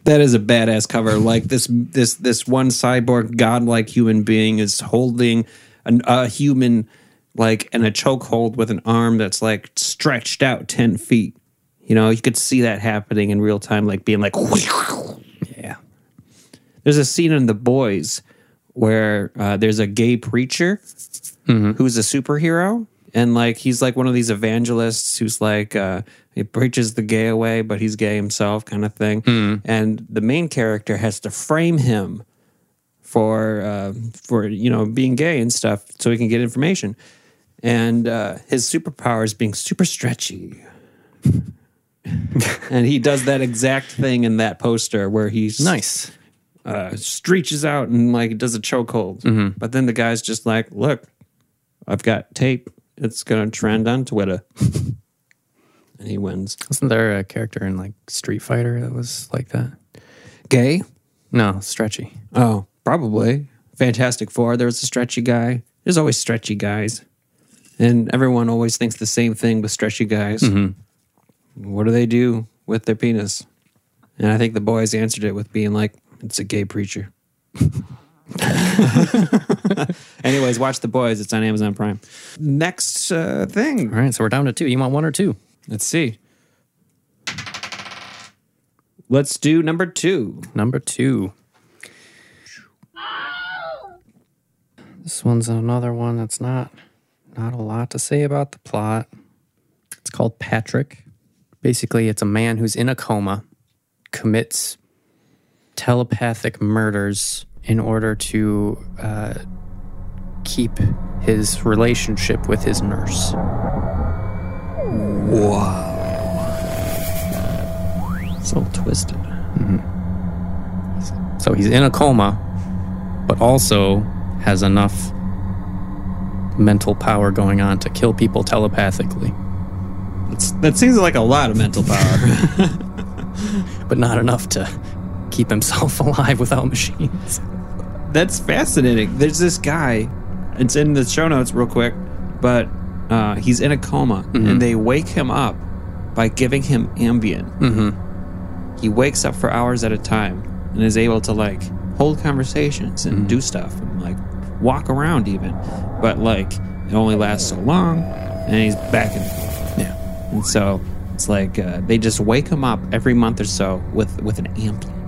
That is a badass cover. Like this, this, this one cyborg godlike human being is holding an, a human like in a chokehold with an arm that's like stretched out ten feet. You know, you could see that happening in real time, like being like. Yeah. There's a scene in The Boys where uh, there's a gay preacher who's a superhero, and like he's like one of these evangelists who's like uh, he preaches the gay away, but he's gay himself, kind of thing. And the main character has to frame him for uh, for you know being gay and stuff, so he can get information. And uh, his superpower is being super stretchy. and he does that exact thing in that poster where he's Nice. uh, stretches out and like does a chokehold. But then the guy's just like, "Look, I've got tape. It's gonna trend on Twitter," and he wins. Wasn't there a character in like Street Fighter that was like that? Gay? No, stretchy. Oh, probably. Fantastic Four. There was a stretchy guy. There's always stretchy guys, and everyone always thinks the same thing with stretchy guys. What do they do with their penis? And I think the boys answered it with being like, "It's a gay preacher." Anyways, watch the boys. It's on Amazon Prime. Next uh, thing. All right, so we're down to two. You want one or two? Let's see. Let's do number two. Number two. This one's another one that's not not a lot to say about the plot. It's called Patrick. Basically, it's a man who's in a coma, commits telepathic murders in order to uh, keep his relationship with his nurse. Wow. It's a little twisted. So he's in a coma, but also has enough mental power going on to kill people telepathically, It's, that seems like a lot of mental power. but not enough to keep himself alive without machines. That's fascinating. There's this guy. It's in the show notes real quick, but uh, he's in a coma, and they wake him up by giving him Ambien. Mm-hmm. He wakes up for hours at a time and is able to like hold conversations and do stuff and like walk around even, but like it only lasts so long, and he's back in. And so it's like uh, they just wake him up every month or so with with an Ambien.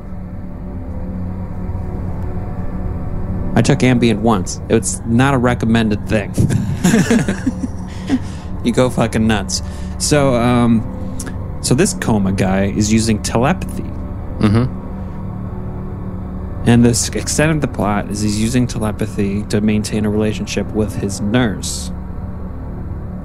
I took Ambien once. It's not a recommended thing. you go fucking nuts. So, um, so this coma guy is using telepathy. Mm-hmm. And this extent of the plot is he's using telepathy to maintain a relationship with his nurse.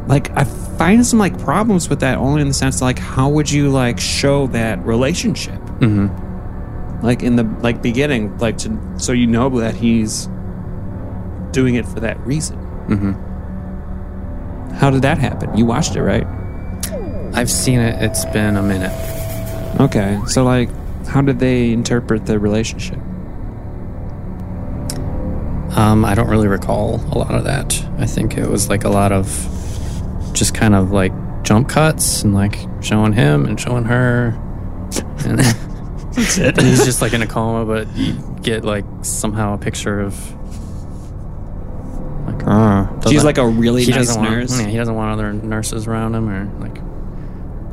Like I find some like problems with that only in the sense like how would you like show that relationship? Mm-hmm. Like in the like beginning, like to so you know that he's doing it for that reason. Mm-hmm. How did that happen? You watched it, right? I've seen it. It's been a minute. Okay. So like how did they interpret the relationship? Um, I don't really recall a lot of that. I think it was like a lot of just kind of like jump cuts and like showing him and showing her. And That's it. And he's just like in a coma, but you get like somehow a picture of like her Uh, She's doesn't- like a really he nice doesn't want. Yeah, he doesn't want other nurses around him or like.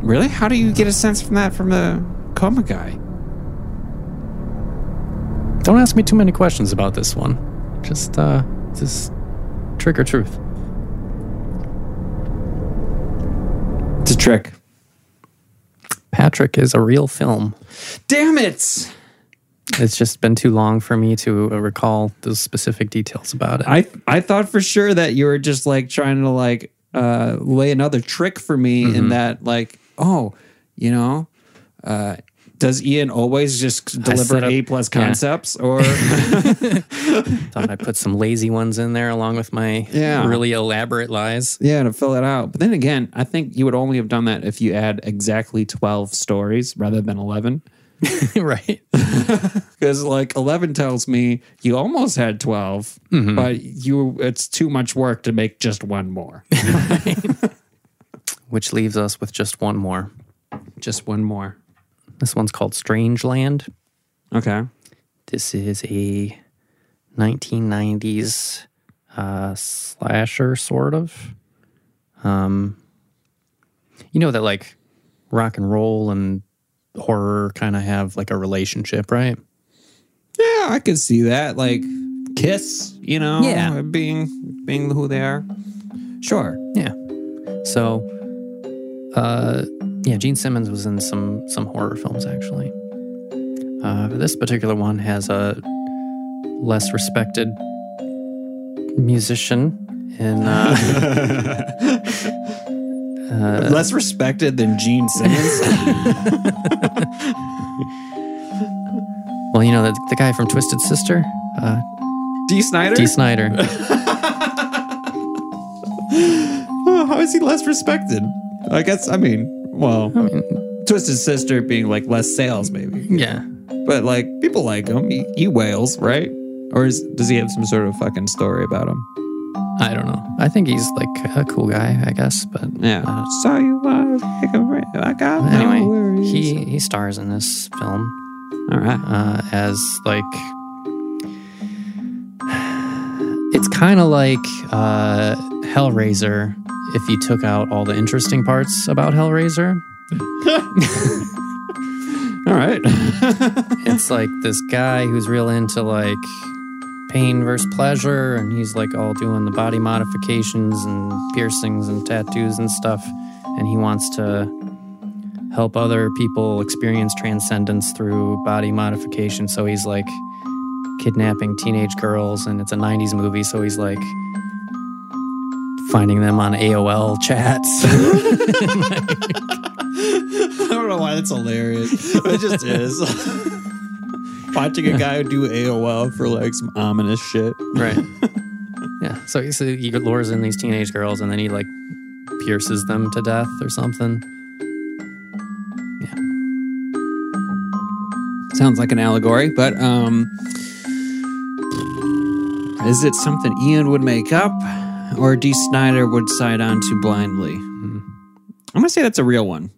Really? How do you get a sense from that from the coma guy? Don't ask me too many questions about this one. Just, uh, just trick or truth. Trick. Patrick is a real film. Damn it! It's just been too long for me to uh, recall those specific details about it. I I thought for sure that you were just like trying to like uh lay another trick for me in that like oh you know uh does Ian always just deliver up- A plus yeah. concepts or thought I put some lazy ones in there along with my Yeah. really elaborate lies. yeah to fill it out? But then again, I think you would only have done that if you add exactly twelve stories rather than eleven. right. Because like eleven tells me you almost had 12 mm-hmm. but you it's too much work to make just one more. Which leaves us with just one more. just one more. This one's called Strange Land. Okay. This is a 1990s uh, slasher, sort of. Um, you know that like rock and roll and horror kind of have like a relationship, right? Yeah, I could see that. Like Kiss, you know, Yeah. being being who they are. Sure. Yeah. So, uh, yeah, Gene Simmons was in some some horror films actually. Uh, this particular one has a less respected musician in. Uh, Less respected than Gene Simmons. well, you know the, the guy from Twisted Sister, uh, Dee Snider. Dee Snider. How is he less respected? I guess. I mean, well, I mean, Twisted Sister being like less sales, maybe. yeah. But like people like him. He, he wails, right? Or is, does he have some sort of fucking story about him? I don't know. I think he's like a cool guy, I guess. But Yeah. uh, Saw you live. I got no anyway, worries. he he stars in this film. All right. uh, as like it's kind of like uh, Hellraiser if you took out all the interesting parts about Hellraiser. All right. It's like this guy who's real into like pain versus pleasure, and he's like all doing the body modifications and piercings and tattoos and stuff, and he wants to help other people experience transcendence through body modification. So he's like kidnapping teenage girls, and it's a 90s movie, so he's like finding them on AOL chats. I don't know why that's hilarious. It just is. Watching a guy do AOL for like some ominous shit. right. Yeah. So he, so he lures in these teenage girls, and then he like pierces them to death or something. Yeah. Sounds like an allegory, but um is it something Ian would make up or Dee Snider would side on to blindly? I'm gonna say that's a real one.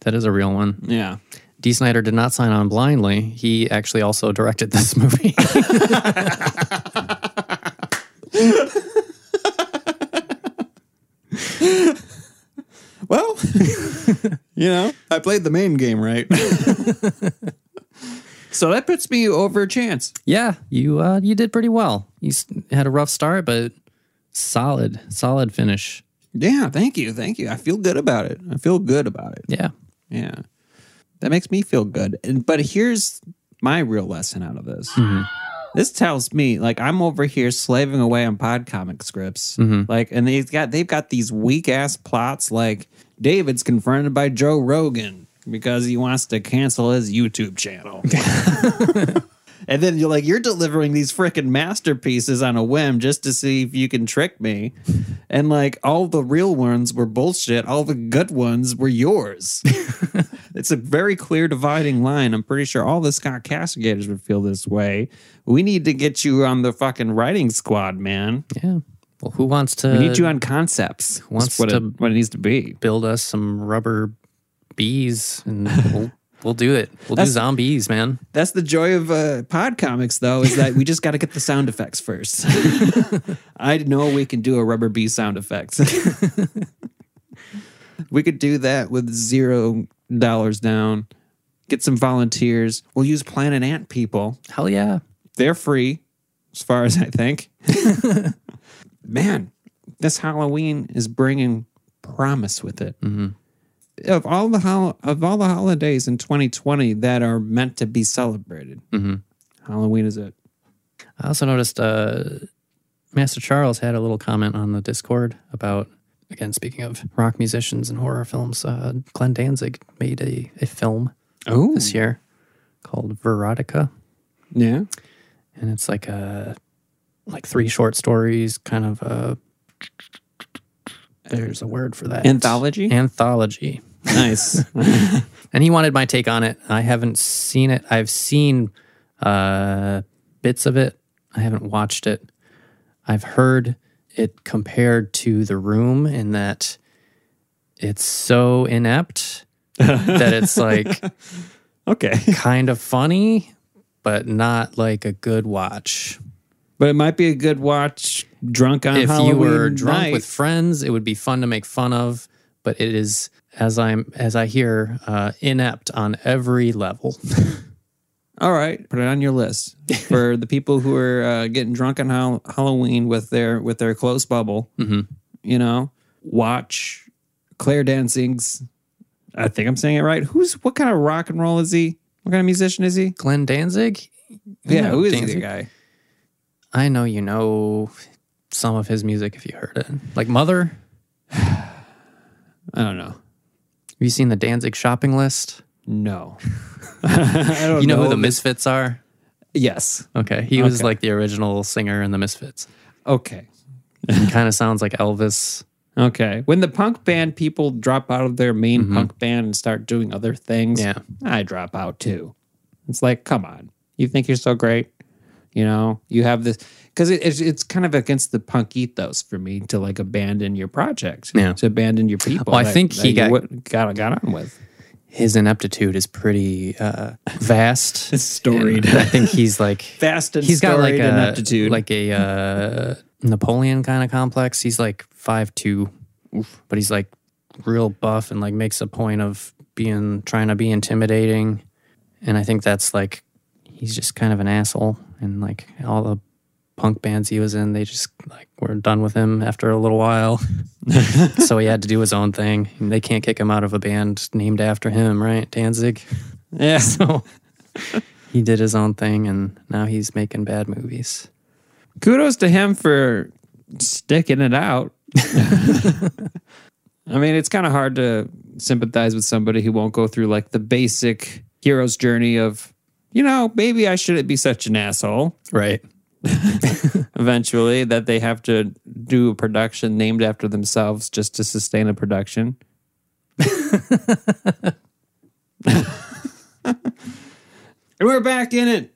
That is a real one. Yeah. Dee Snider did not sign on blindly. He actually also directed this movie. Well, you know, I played the main game right. so that puts me over a chance. yeah, you uh, you did pretty well. You s- had a rough start, but solid, solid finish. Yeah, thank you. Thank you. I feel good about it. I feel good about it. Yeah. Yeah. That makes me feel good. And but here's my real lesson out of this. Mm-hmm. This tells me like I'm over here slaving away on pod comic scripts. Mm-hmm. Like and they've got they've got these weak ass plots like David's confronted by Joe Rogan because he wants to cancel his YouTube channel. and then you're like you're delivering these freaking masterpieces on a whim just to see if you can trick me. And like all the real ones were bullshit, all the good ones were yours. It's a very clear dividing line. I'm pretty sure all the Scottcastigators would feel this way. We need to get you on the fucking writing squad, man. Yeah. Well, who wants to We need you on concepts. wants what, to- it, what it needs to be. build us some rubber bees and we'll we'll do it. We'll do zombies, man. That's the joy of uh, pod comics, though, is that we just got to get the sound effects first. I know we can do a rubber bee sound effects. we could do that with zero dollars down. Get some volunteers. We'll use Planet Ant people. Hell yeah. They're free, as far as I think. Man, this Halloween is bringing promise with it. Of all the hol- of all the holidays in 2020 that are meant to be celebrated, Halloween is it. I also noticed uh, Master Charles had a little comment on the Discord about, again, speaking of rock musicians and horror films, uh, Glenn Danzig made a, a film Oh, this year called Verotica. yeah. And it's like a, like three short stories, kind of a, there's a word for that. Anthology? Anthology. Nice. and he wanted my take on it. I haven't seen it. I've seen uh, bits of it. I haven't watched it. I've heard it compared to The Room in that it's so inept that it's like okay, kind of funny, but not like a good watch. but it might be a good watch. Drunk on if Halloween you were drunk night. with friends, it would be fun to make fun of. But it is, as I'm as I hear, uh, inept on every level. All right, put it on your list for the people who are uh, getting drunk on Hall- Halloween with their with their close bubble. Mm-hmm. You know, watch Claire Danzig's. I think I'm saying it right. Who's what kind of rock and roll is he? What kind of musician is he? Glenn Danzig. Yeah, who is Danzig. the guy? I know you know some of his music if you heard it. Like Mother. I don't know. Have you seen the Danzig shopping list? No, I don't You know, who the Misfits are? Yes. Okay, he was Okay. like the original singer in the Misfits. Okay. He kind of sounds like Elvis. Okay. When the punk band people drop out of their main mm-hmm. punk band and start doing other things, Yeah. I drop out too. It's like, come on. You think you're so great? You know, you have this because it, it's, it's kind of against the punk ethos for me to like abandon your project, Yeah. to abandon your people. Well, I that- think he got- got got on with. His ineptitude is pretty uh, vast, It's storied. I think he's like Fast and he's got like a ineptitude. like a uh, Napoleon kind of complex. He's like five two, but he's like real buff and like makes a point of being trying to be intimidating. And I think that's like he's just kind of an asshole. And like all the punk bands he was in, they just like were done with him after a little while. so he had to do his own thing. And they can't kick him out of a band named after him, right? Danzig. yeah. So he did his own thing and now he's making bad movies. kudos to him for sticking it out. I mean, it's kind of hard to sympathize with somebody who won't go through like the basic hero's journey of, you know, maybe I shouldn't be such an asshole. Right. Eventually, that they have to do a production named after themselves just to sustain a production. And we're back in it.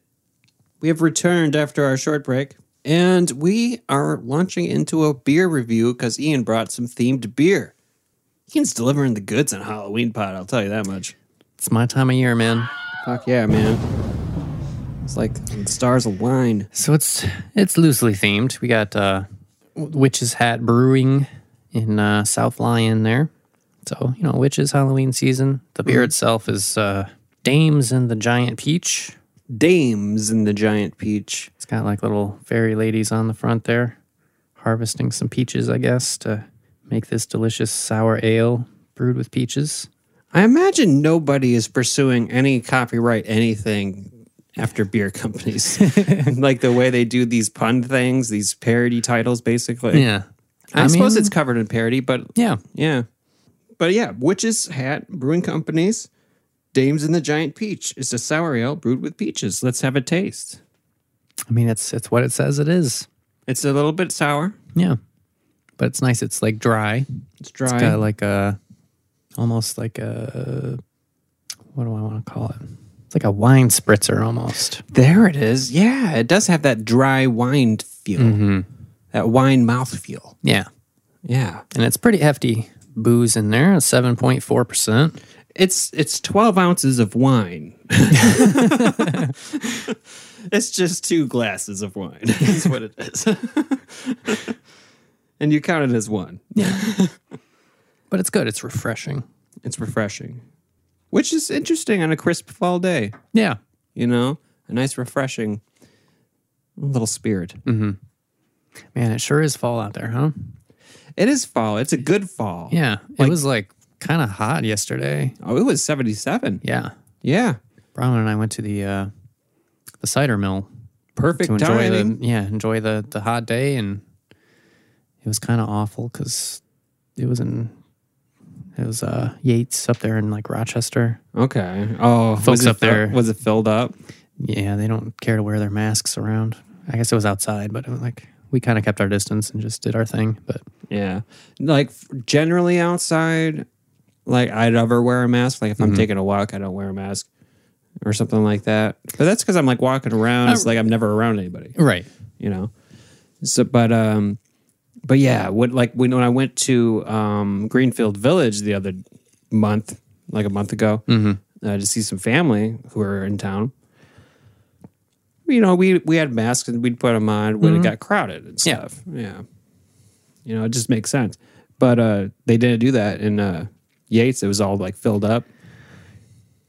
We have returned after our short break. And we are launching into a beer review because Ian brought some themed beer. Ian's delivering the goods on Halloween pot, I'll tell you that much. It's my time of year, man. Fuck yeah, man. It's like the stars align. So it's it's loosely themed. We got uh Witch's Hat Brewing in uh South Lyon there. So, you know, Witch's Halloween season. The beer itself is uh Dames and the Giant Peach. Dames in the giant peach. It's got like little fairy ladies on the front there, harvesting some peaches, I guess, to make this delicious sour ale brewed with peaches. I imagine nobody is pursuing any copyright anything after beer companies. like the way they do these pun things, these parody titles, basically. Yeah. I, suppose mean- it's covered in parody, but Yeah. yeah. But yeah, Witch's Hat Brewing Company's Dames in the Giant Peach is a sour ale brewed with peaches. Let's have a taste. I mean, it's it's what it says it is. It's a little bit sour. Yeah. But it's nice. It's like dry. It's dry. It's got like a almost like a what do I want to call it? It's like a wine spritzer almost. there it is. Yeah, it does have that dry wine feel. Mm-hmm. That wine mouth feel. Yeah. Yeah. And it's pretty hefty booze in there, seven point four percent. It's it's twelve ounces of wine. it's just two glasses of wine. Is what it is. and you count it as one. Yeah. but it's good. It's refreshing. It's refreshing, which is interesting on a crisp fall day. Yeah. You know, a nice, refreshing little spirit. Man, it sure is fall out there, huh? It is fall. It's a good fall. Yeah. Like- it was like kind of hot yesterday. Oh, it was seventy-seven. Yeah. Yeah, Brown and I went to the uh, the cider mill perfect to enjoy timing. the yeah enjoy the the hot day, and it was kind of awful because it was in it was uh, Yates up there in like Rochester. Okay. Oh, Folks was up fill- there- Was it filled up? Yeah, they don't care to wear their masks around. I guess it was outside, but it was like we kind of kept our distance and just did our thing. But Yeah. Like generally outside, like I'd ever wear a mask. Like if I'm taking a walk, I don't wear a mask or something like that. But that's because I'm like walking around. It's like I'm never around anybody, right, you know? So, but, um, but yeah, what, like when, when I went to um, Greenfield Village the other month, like a month ago, uh, to see some family who were in town, you know, we we had masks and we'd put them on when it got crowded and Yeah. stuff. Yeah. You know, it just makes sense. But uh they didn't do that in uh Yates. It was all like filled up.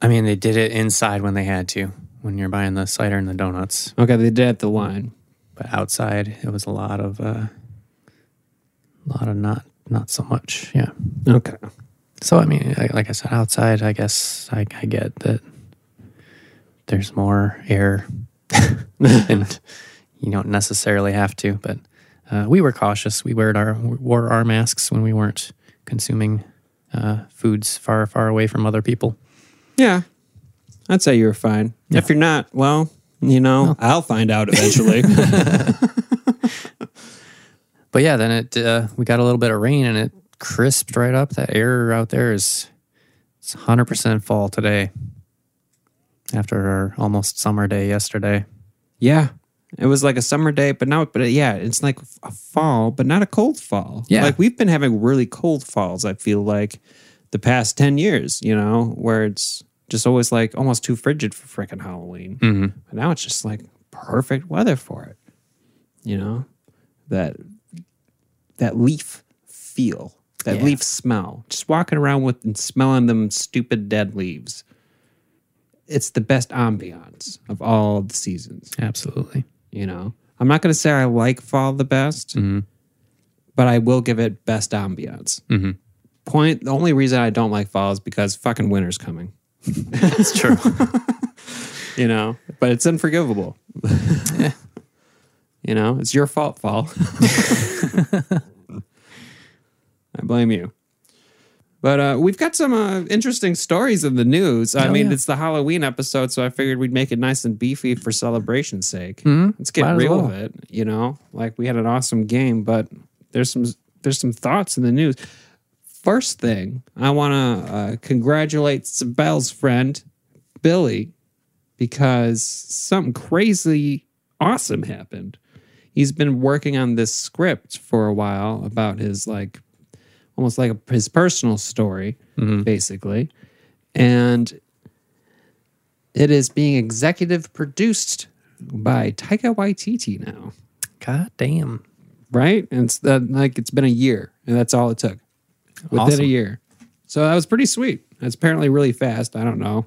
I mean they did it inside when they had to when you're buying the cider and the donuts, Okay, they did at the line. but outside it was a lot of uh, a lot of not not so much. Yeah. Okay. So I mean, like, I said, outside, I guess I, I get that there's more air, and you don't necessarily have to. But uh, we were cautious. We wore our wore our masks when we weren't consuming uh, foods far far away from other people. Yeah. I'd say you're fine. If you're not, well, you know, I'll find out eventually. But yeah, then it uh, we got a little bit of rain and it crisped right up. That air out there is it's 100% fall today. After our almost summer day yesterday. yeah. It was like a summer day, but now, but yeah, it's like a fall, but not a cold fall. Yeah. Like we've been having really cold falls, I feel like the past 10 years, you know, where it's just always like almost too frigid for freaking Halloween. Mm-hmm. But now it's just like perfect weather for it. You know, that, that leaf feel, that Yeah. leaf smell, just walking around with and smelling them stupid dead leaves. It's the best ambiance of all the seasons. Absolutely. You know, I'm not going to say I like fall the best, mm-hmm. but I will give it best ambiance. Mm-hmm. Point. The only reason I don't like fall is because fucking winter's coming. That's true. You know, but it's unforgivable. You know, it's your fault, fall. I blame you. But uh, we've got some uh, interesting stories in the news. I Oh, mean, yeah. it's the Halloween episode, so I figured we'd make it nice and beefy for celebration's sake. Let's get Might real well. with it. You know, like we had an awesome game, but there's some there's some thoughts in the news. First thing, I want to uh, congratulate Sabelle's friend Billy because something crazy awesome happened. He's been working on this script for a while about his like almost like a, his personal story basically. And it is being executive produced by Taika Waititi now, God damn. right? And it's like it's been a year and that's all it took. Within a year. So that was pretty sweet. That's apparently really fast. I don't know.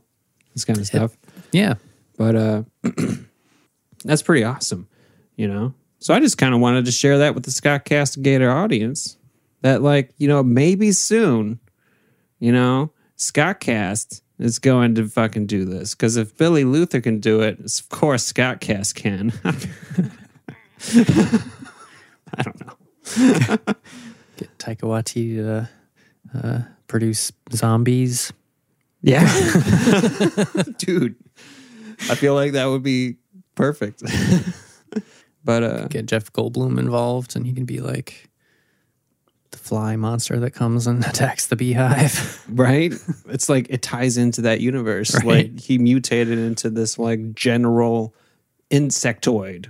This kind of stuff. Yeah. But uh that's pretty awesome, you know. So I just kind of wanted to share that with the Scott Castigator audience. That like, you know, maybe soon, you know, Scottcast is going to fucking do this. Cause if Billy Luther can do it, of course Scottcast can. I don't know. Get Taika Waititi to uh, produce zombies. Yeah. Dude. I feel like that would be perfect. but uh Get Jeff Goldblum involved, and he can be like the fly monster that comes and attacks the beehive. right it's like it ties into that universe Right. like he mutated into this like general insectoid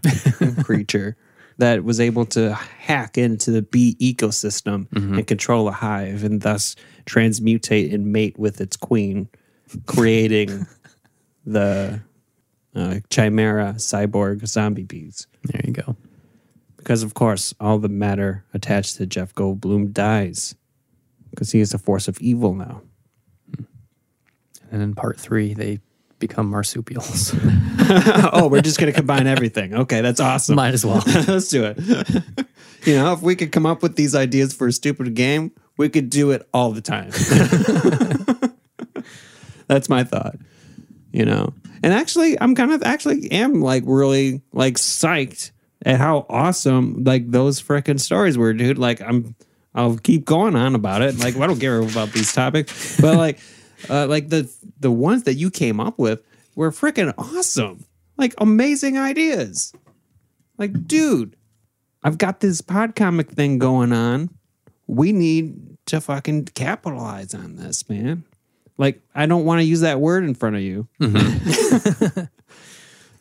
creature that was able to hack into the bee ecosystem Mm-hmm. and control a hive and thus transmutate and mate with its queen, creating the uh, chimera cyborg zombie bees. There you go. Because, of course, all the matter attached to Jeff Goldblum dies because he is a force of evil now. And in part three, they become marsupials. oh, we're just going to combine everything. Okay, that's awesome. Might as well. Let's do it. you know, if we could come up with these ideas for a stupid game, we could do it all the time. That's my thought. You know, and actually, I'm kind of actually am like really like psyched at how awesome like those freaking stories were, dude. Like, I'm I'll keep going on about it. Like, I don't care about these topics, but like, uh, like the the ones that you came up with were freaking awesome. Like, amazing ideas. Like, dude, I've got this pod comic thing going on. We need to fucking capitalize on this, man. Like, I don't want to use that word in front of you.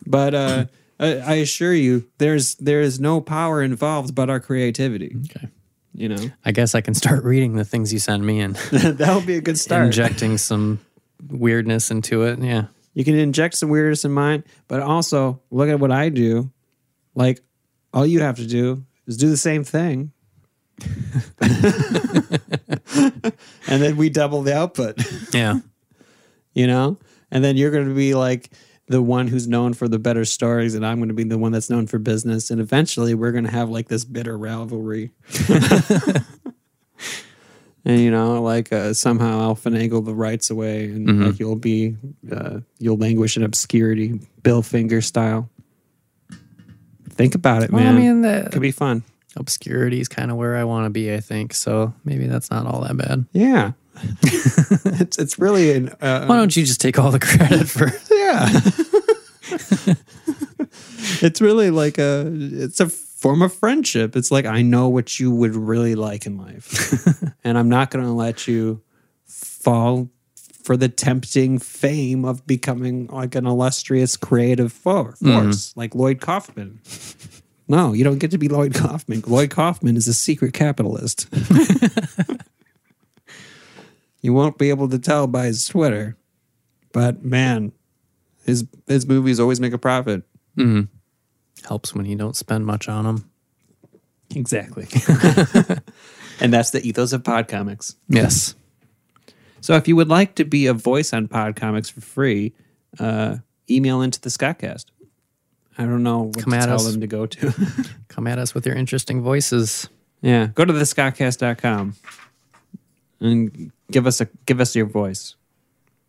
but uh I, I assure you, there's there is no power involved but our creativity. Okay. You know, I guess I can start reading the things you send me and that would be a good start. injecting some weirdness into it. Yeah. You can inject some weirdness in mine, but also look at what I do. Like, all you have to do is do the same thing. and then we double the output, Yeah. you know? And then you're going to be like the one who's known for the better stories, and I'm going to be the one that's known for business. And eventually we're going to have like this bitter rivalry. and, you know, like uh, somehow I'll finagle the rights away, and like you'll be, uh, you'll languish in obscurity, Bill Finger style. Think about it, Well, man. I mean, the Could be fun. Obscurity is kind of where I want to be, I think. So maybe that's not all that bad. Yeah. it's it's really an uh, Why don't you just take all the credit for yeah. it's really like a it's a form of friendship. It's like I know what you would really like in life. and I'm not going to let you fall for the tempting fame of becoming like an illustrious creative fo- force like Lloyd Kaufman. No, you don't get to be Lloyd Kaufman. Lloyd Kaufman is a secret capitalist. you won't be able to tell by his Twitter. But man, his his movies always make a profit. helps when you don't spend much on them? Exactly. and that's the ethos of Podcomics. Yes. So if you would like to be a voice on Podcomics for free, uh, email into the Scottcast. I don't know what Come to at tell us. them to go to. Come at us with your interesting voices. yeah, go to thescottcast.com and give us a give us your voice.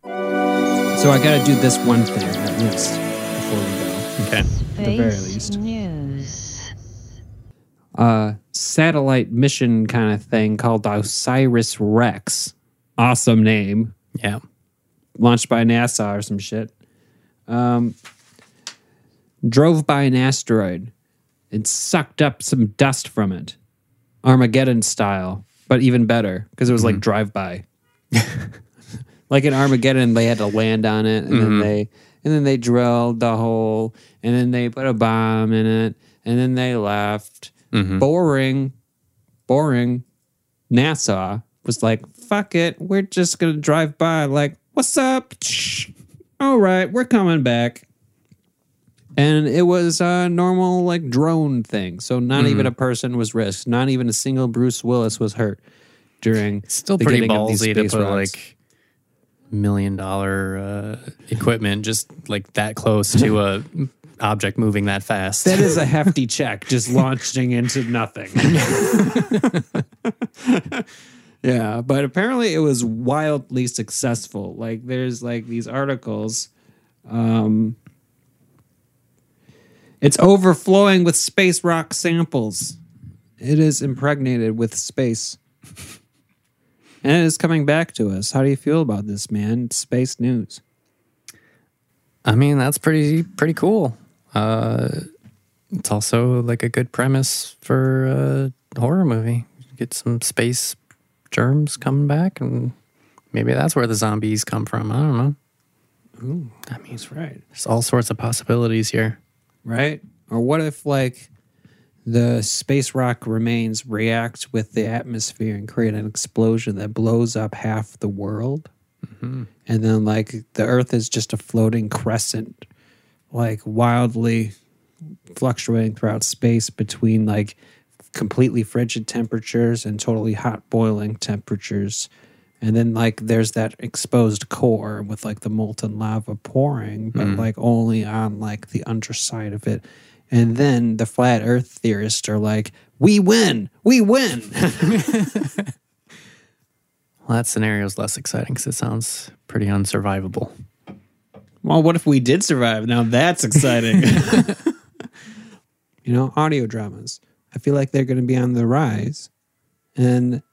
So I got to do this one thing at least before we go. Okay. At the very least. News. uh, satellite mission kind of thing called OSIRIS-REx. Awesome name. Yeah. Launched by NASA or some shit. Um, drove by an asteroid and sucked up some dust from it. Armageddon style, but even better because it was like mm-hmm. drive by. like in Armageddon, they had to land on it and then mm-hmm. they and then they drilled the hole and then they put a bomb in it and then they left. Mm-hmm. Boring, boring. NASA was like, "Fuck it, we're just gonna drive by." Like, what's up? All right, we're coming back. And it was a normal like drone thing, so not even a person was risked. Not even a single Bruce Willis was hurt during. Still pretty getting of these ballsy to put rocks. like million dollar uh, equipment just like that close to a object moving that fast. That is a hefty check, just launching into nothing. yeah, but apparently it was wildly successful. Like there's like these articles. Um, it's overflowing with space rock samples. It is impregnated with space. And it is coming back to us. How do you feel about this, man? It's space news. I mean, that's pretty pretty cool. Uh, it's also like a good premise for a horror movie. Get some space germs coming back, and maybe that's where the zombies come from. I don't know. I mean, it's right. There's all sorts of possibilities here. Right? Or what if like the space rock remains react with the atmosphere and create an explosion that blows up half the world. Mm-hmm. And then, like, the Earth is just a floating crescent, like, wildly fluctuating throughout space between, like, completely frigid temperatures and totally hot boiling temperatures. And then, like, there's that exposed core with, like, the molten lava pouring, but, mm-hmm. like, only on, like, the underside of it. And then the flat earth theorists are like, we win, we win. Well, that scenario is less exciting because it sounds pretty unsurvivable. well, what if we did survive? Now that's exciting. you know, audio dramas. I feel like they're going to be on the rise. And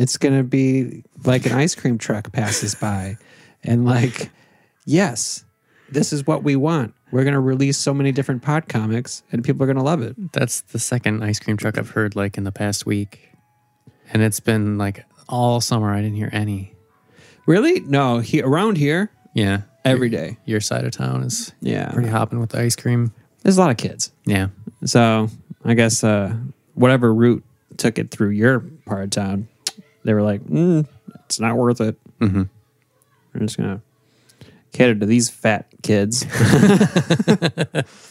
it's going to be like an ice cream truck passes by. And like, yes, this is what we want. We're going to release so many different pod comics and people are going to love it. That's the second ice cream truck I've heard like in the past week. And it's been like all summer. I didn't hear any. Really? No, he, around here, Yeah. every day. Your side of town is Yeah. pretty hopping with the ice cream. There's a lot of kids. Yeah. So I guess uh, whatever route took it through your part of town, they were like, mm, it's not worth it. Mm-hmm. We're just gonna cater to these fat kids.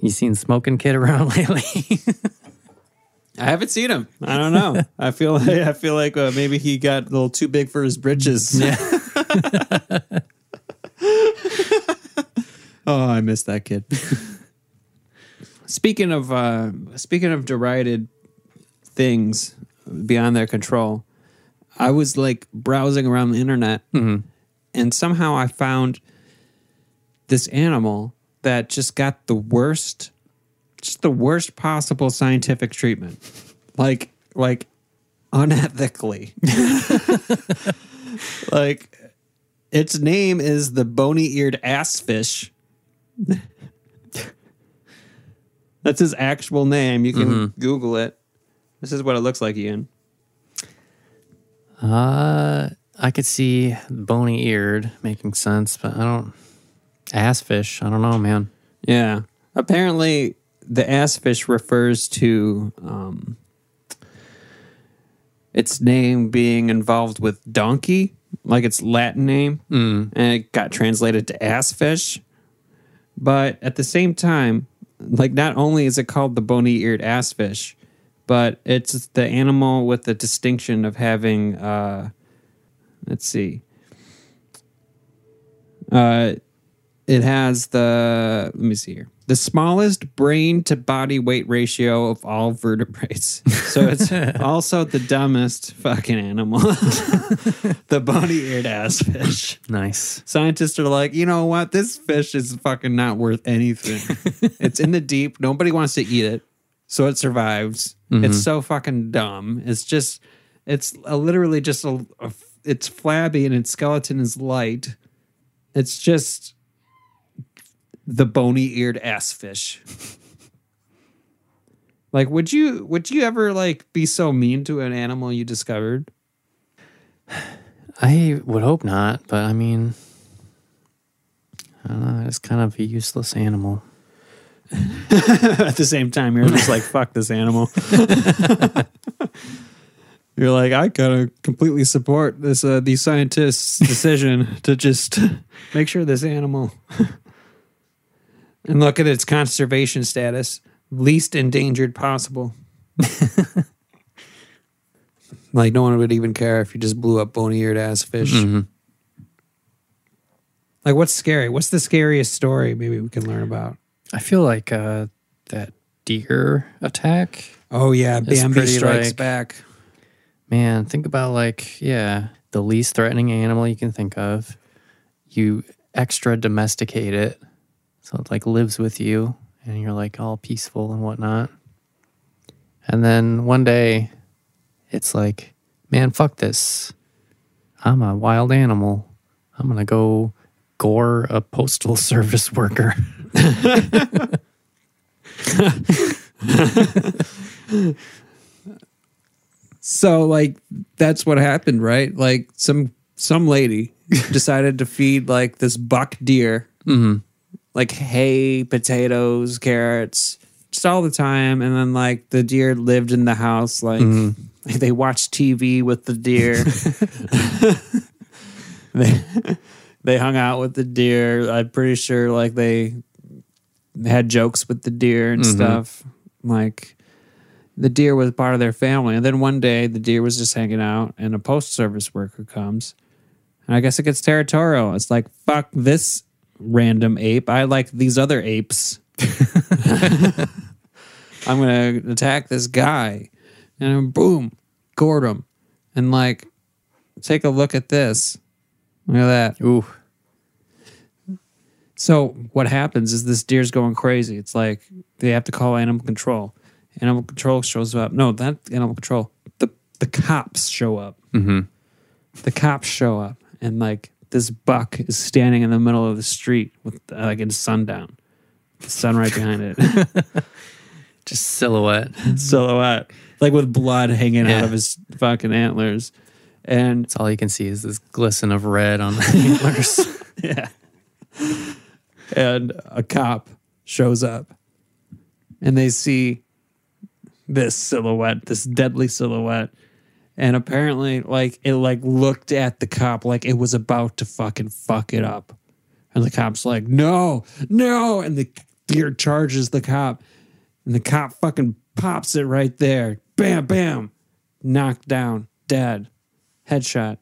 You seen Smoking Kid around lately? I haven't seen him. I don't know. I feel like I feel like uh, maybe he got a little too big for his britches. Yeah. oh, I miss that kid. speaking of uh, speaking of derided things beyond their control, I was like browsing around the internet, mm-hmm. and somehow I found this animal that just got the worst just the worst possible scientific treatment. Like like unethically. like its name is the bony-eared ass fish. That's his actual name. You can mm-hmm. Google it. This is what it looks like, Ian. uh, I could see bony eared making sense, but I don't. Ass fish. I don't know, man. Yeah. Apparently, the ass fish refers to um, its name being involved with donkey, like its Latin name, and it got translated to ass fish. But at the same time, like not only is it called the bony-eared assfish, but it's the animal with the distinction of having, uh, let's see, uh, it has the let me see here. The smallest brain to body weight ratio of all vertebrates. So it's also the dumbest fucking animal. The bony-eared ass fish. Nice. scientists are like you know what? This fish is fucking not worth anything. It's in the deep. Nobody wants to eat it. So it survives it's mm-hmm. so fucking dumb it's just it's a, literally just a, a it's flabby and its skeleton is light it's just the bony-eared ass fish. like, would you would you ever like be so mean to an animal you discovered? I would hope not, but I mean, I don't know. It's kind of a useless animal. At the same time, you're just like, fuck this animal. you're like, I gotta completely support this uh, these scientists' decision to just make sure this animal and look at its conservation status, least endangered possible. like no one would even care if you just blew up bony-eared ass fish. Like what's scary? What's the scariest story maybe we can learn about? I feel like uh, that deer attack. Oh yeah, Bambi pretty, strikes like- back. Man, think about like, yeah, the least threatening animal you can think of. You extra domesticate it. So it like lives with you and you're like all peaceful and whatnot. And then one day it's like, man, fuck this. I'm a wild animal. I'm going to go gore a postal service worker. So like that's what happened, right? Like some some lady decided to feed like this buck deer, mm-hmm. like hay, potatoes, carrots, just all the time. And then like the deer lived in the house, like mm-hmm. they watched TV with the deer. they they hung out with the deer. I'm pretty sure like they had jokes with the deer and mm-hmm. stuff. Like the deer was part of their family. And then one day the deer was just hanging out and a post service worker comes. And I guess it gets territorial. It's like, fuck this random ape. I like these other apes. I'm going to attack this guy. And boom, gored him. And like, take a look at this. Look at that. Ooh. So what happens is this deer's going crazy. It's like they have to call animal control. Animal control shows up. No, not animal control. The the cops show up. Mm-hmm. The cops show up, and like this buck is standing in the middle of the street with uh, like it's sundown, the sun right behind it, Just silhouette. silhouette, like with blood hanging out of his fucking antlers, and That's all you can see is this glisten of red on the antlers. Yeah. And a cop shows up and they see this silhouette, this deadly silhouette. And apparently, like, it like looked at the cop like it was about to fucking fuck it up. And the cop's like, no, no. And the deer charges the cop. And the cop fucking pops it right there. Bam, bam. Knocked down, dead. Headshot.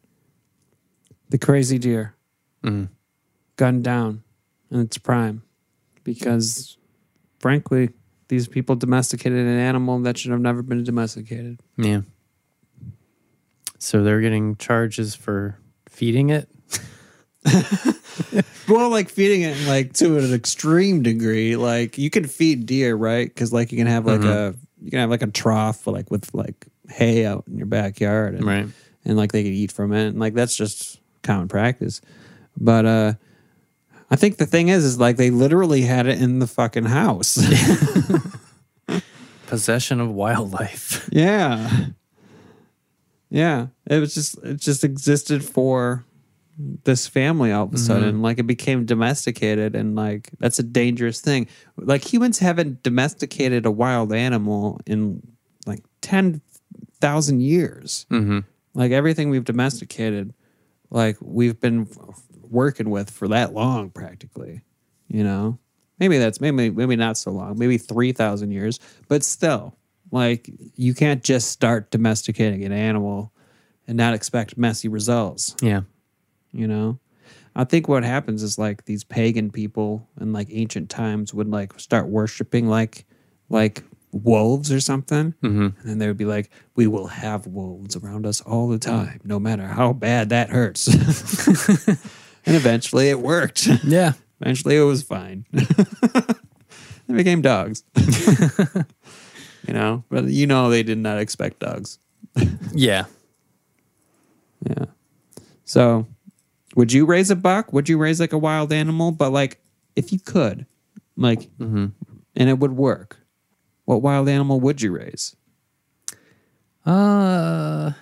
The crazy deer Mm. gunned down in its prime because, frankly, these people domesticated an animal that should have never been domesticated. yeah. So they're getting charges for feeding it. Well, like feeding it like to an extreme degree. Like you can feed deer, right? Because like you can have like a you can have like a trough like with like hay out in your backyard, and, Right. And like they could eat from it, and like that's just common practice. But uh I think the thing is, is like they literally had it in the fucking house. Possession of wildlife. Yeah. Yeah. It was just it just existed for this family all of a sudden. Like it became domesticated and like that's a dangerous thing. Like humans haven't domesticated a wild animal in like ten thousand years. Mm-hmm. Like everything we've domesticated, like we've been working with for that long practically. You know? Maybe that's maybe maybe not so long, maybe three thousand years, but still, like you can't just start domesticating an animal and not expect messy results. Yeah. You know, I think what happens is like these pagan people in like ancient times would like start worshiping like like wolves or something, Mm-hmm. and then they would be like, "We will have wolves around us all the time, no matter how bad that hurts." and eventually, it worked. Yeah. Eventually, it was fine. they became dogs. you know, but you know they did not expect dogs. Yeah. Yeah. So, would you raise a buck? Would you raise like a wild animal? But like, if you could, like, and it would work, what wild animal would you raise? Uh,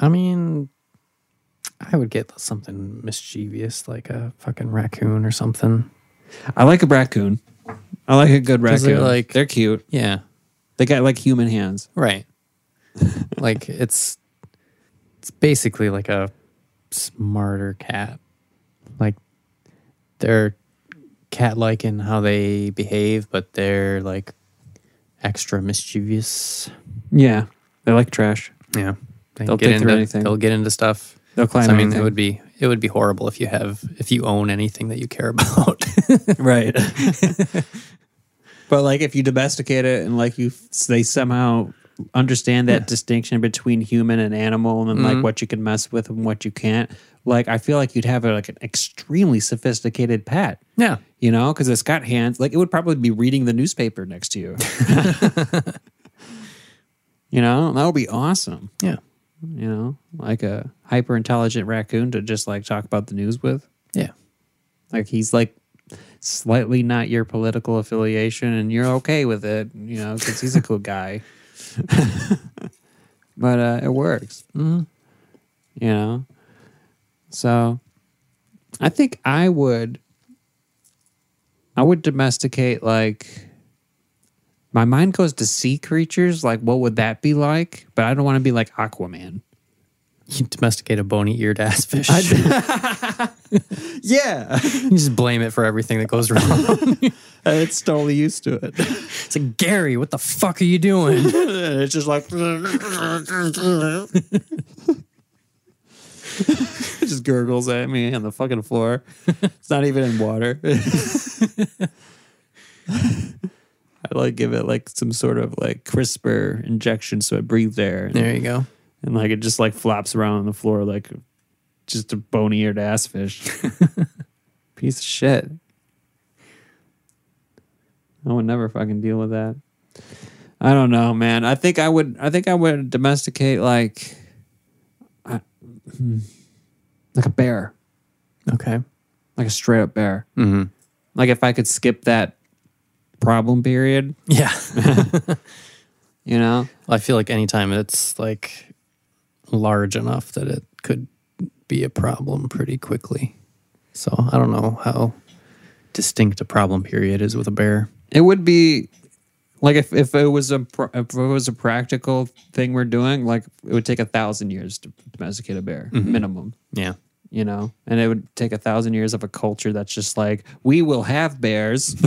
I mean, I would get something mischievous like a fucking raccoon or something. I like a raccoon. I like a good raccoon. they're like- they're cute. Yeah. They got like human hands. Right. like it's it's basically like a smarter cat. Like they're cat like in how they behave, but they're like extra mischievous. Yeah, they like trash. Yeah. They They'll get into anything. they'll get into stuff. They'll climb So, I mean, anything. it would be it would be horrible if you have if you own anything that you care about. right. but like, if you domesticate it and like you, they somehow understand that distinction between human and animal, and like mm-hmm. what you can mess with and what you can't. Like, I feel like you'd have a, like an extremely sophisticated pet. yeah. you know, because it's got hands. Like it would probably be reading the newspaper next to you. you know, that would be awesome. Yeah. You know, like a hyper intelligent raccoon to just like talk about the news with. Yeah. Like he's like slightly not your political affiliation and you're okay with it, you know, because he's a cool guy. but uh, it works. Mm-hmm. You know? So I think I would I would domesticate like my mind goes to sea creatures. Like, what would that be like? But I don't want to be like Aquaman. You domesticate a bony eared ass fish. Yeah, you just blame it for everything that goes wrong. it's totally used to it. it's like Gary, what the fuck are you doing? it's just like It just gurgles at me on the fucking floor. It's not even in water. I like give it like some sort of like CRISPR injection so it breathes air. There you go. and like it just like flops around on the floor like just a bony eared ass fish. Piece of shit. I would never fucking deal with that. I don't know, man. I think I would. I think I would domesticate like, I- hmm, like a bear, Okay. like a straight up bear. Mm-hmm. Like if I could skip that problem period, Yeah. you know. I feel like anytime it's like large enough that it could be a problem pretty quickly. So I don't know how distinct a problem period is with a bear. It would be like if, if it was a if it was a practical thing we're doing, like it would take a thousand years to domesticate a bear mm-hmm. minimum, Yeah. You know, and it would take a thousand years of a culture that's just like we will have bears.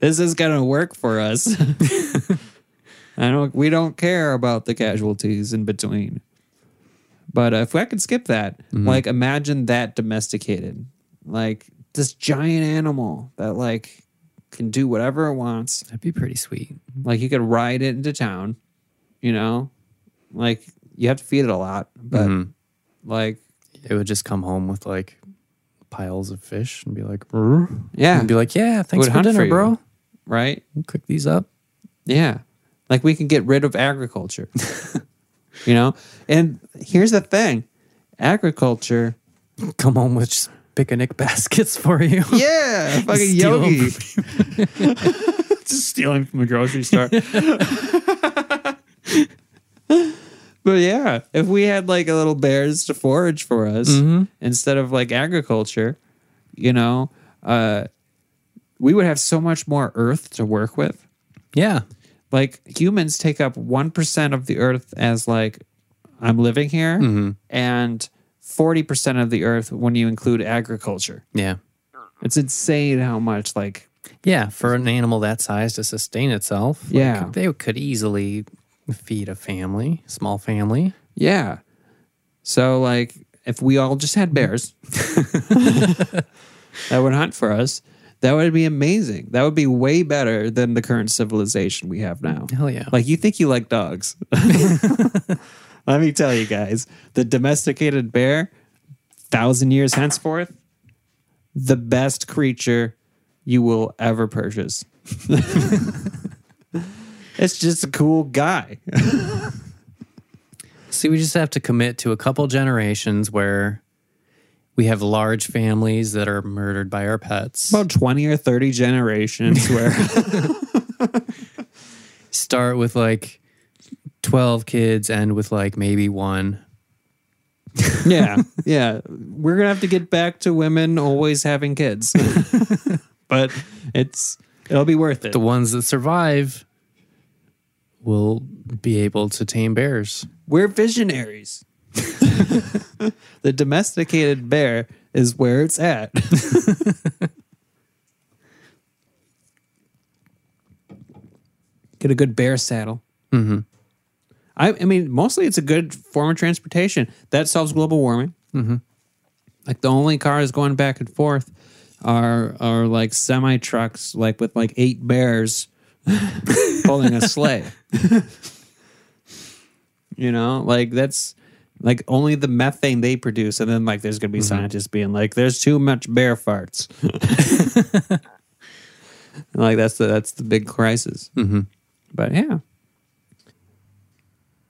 this is gonna work for us. I don't. We don't care about the casualties in between. But uh, if I could skip that, like imagine that domesticated, like this giant animal that like can do whatever it wants. That'd be pretty sweet. Like you could ride it into town, you know, like you have to feed it a lot, but Mhm. Like It would just come home with like piles of fish and be like, "Brr." yeah, and be like, yeah, thanks for dinner, for bro. right, We'll cook these up. yeah, like we can get rid of agriculture, you know. And here's the thing, agriculture. Come home with just picnic baskets for you. Yeah, fucking Steal 'em yogi. Just stealing from the grocery store. But yeah, if we had like a little bears to forage for us instead of like agriculture, you know, uh, we would have so much more earth to work with. Yeah. Like humans take up 1% of the earth as like, I'm living here, and 40% of the earth when you include agriculture. Yeah. It's insane how much like Yeah. For an animal that size to sustain itself, like, Yeah. they could easily feed a family, small family. yeah. So like if we all just had bears that would hunt for us, that would be amazing. That would be way better than the current civilization we have now. Hell yeah. Like you think you like dogs. Let me tell you guys, the domesticated bear, thousand years henceforth, the best creature you will ever purchase. it's just a cool guy. See, we just have to commit to a couple generations where we have large families that are murdered by our pets. About 20 or 30 generations where Start with like 12 kids, end with like maybe one. yeah, yeah. We're gonna have to get back to women always having kids. but it's it'll be worth it. The ones that survive will be able to tame bears. We're visionaries. the domesticated bear is where it's at. Get a good bear saddle. Mm-hmm. I, I mean, mostly it's a good form of transportation that solves global warming. Mm-hmm. Like the only cars going back and forth are are like semi trucks, like with like eight bears pulling a sleigh. You know, like that's like only the methane they produce, and then like there's gonna be scientists being like, "There's too much bear farts." like that's the that's the big crisis. Mm-hmm. But yeah,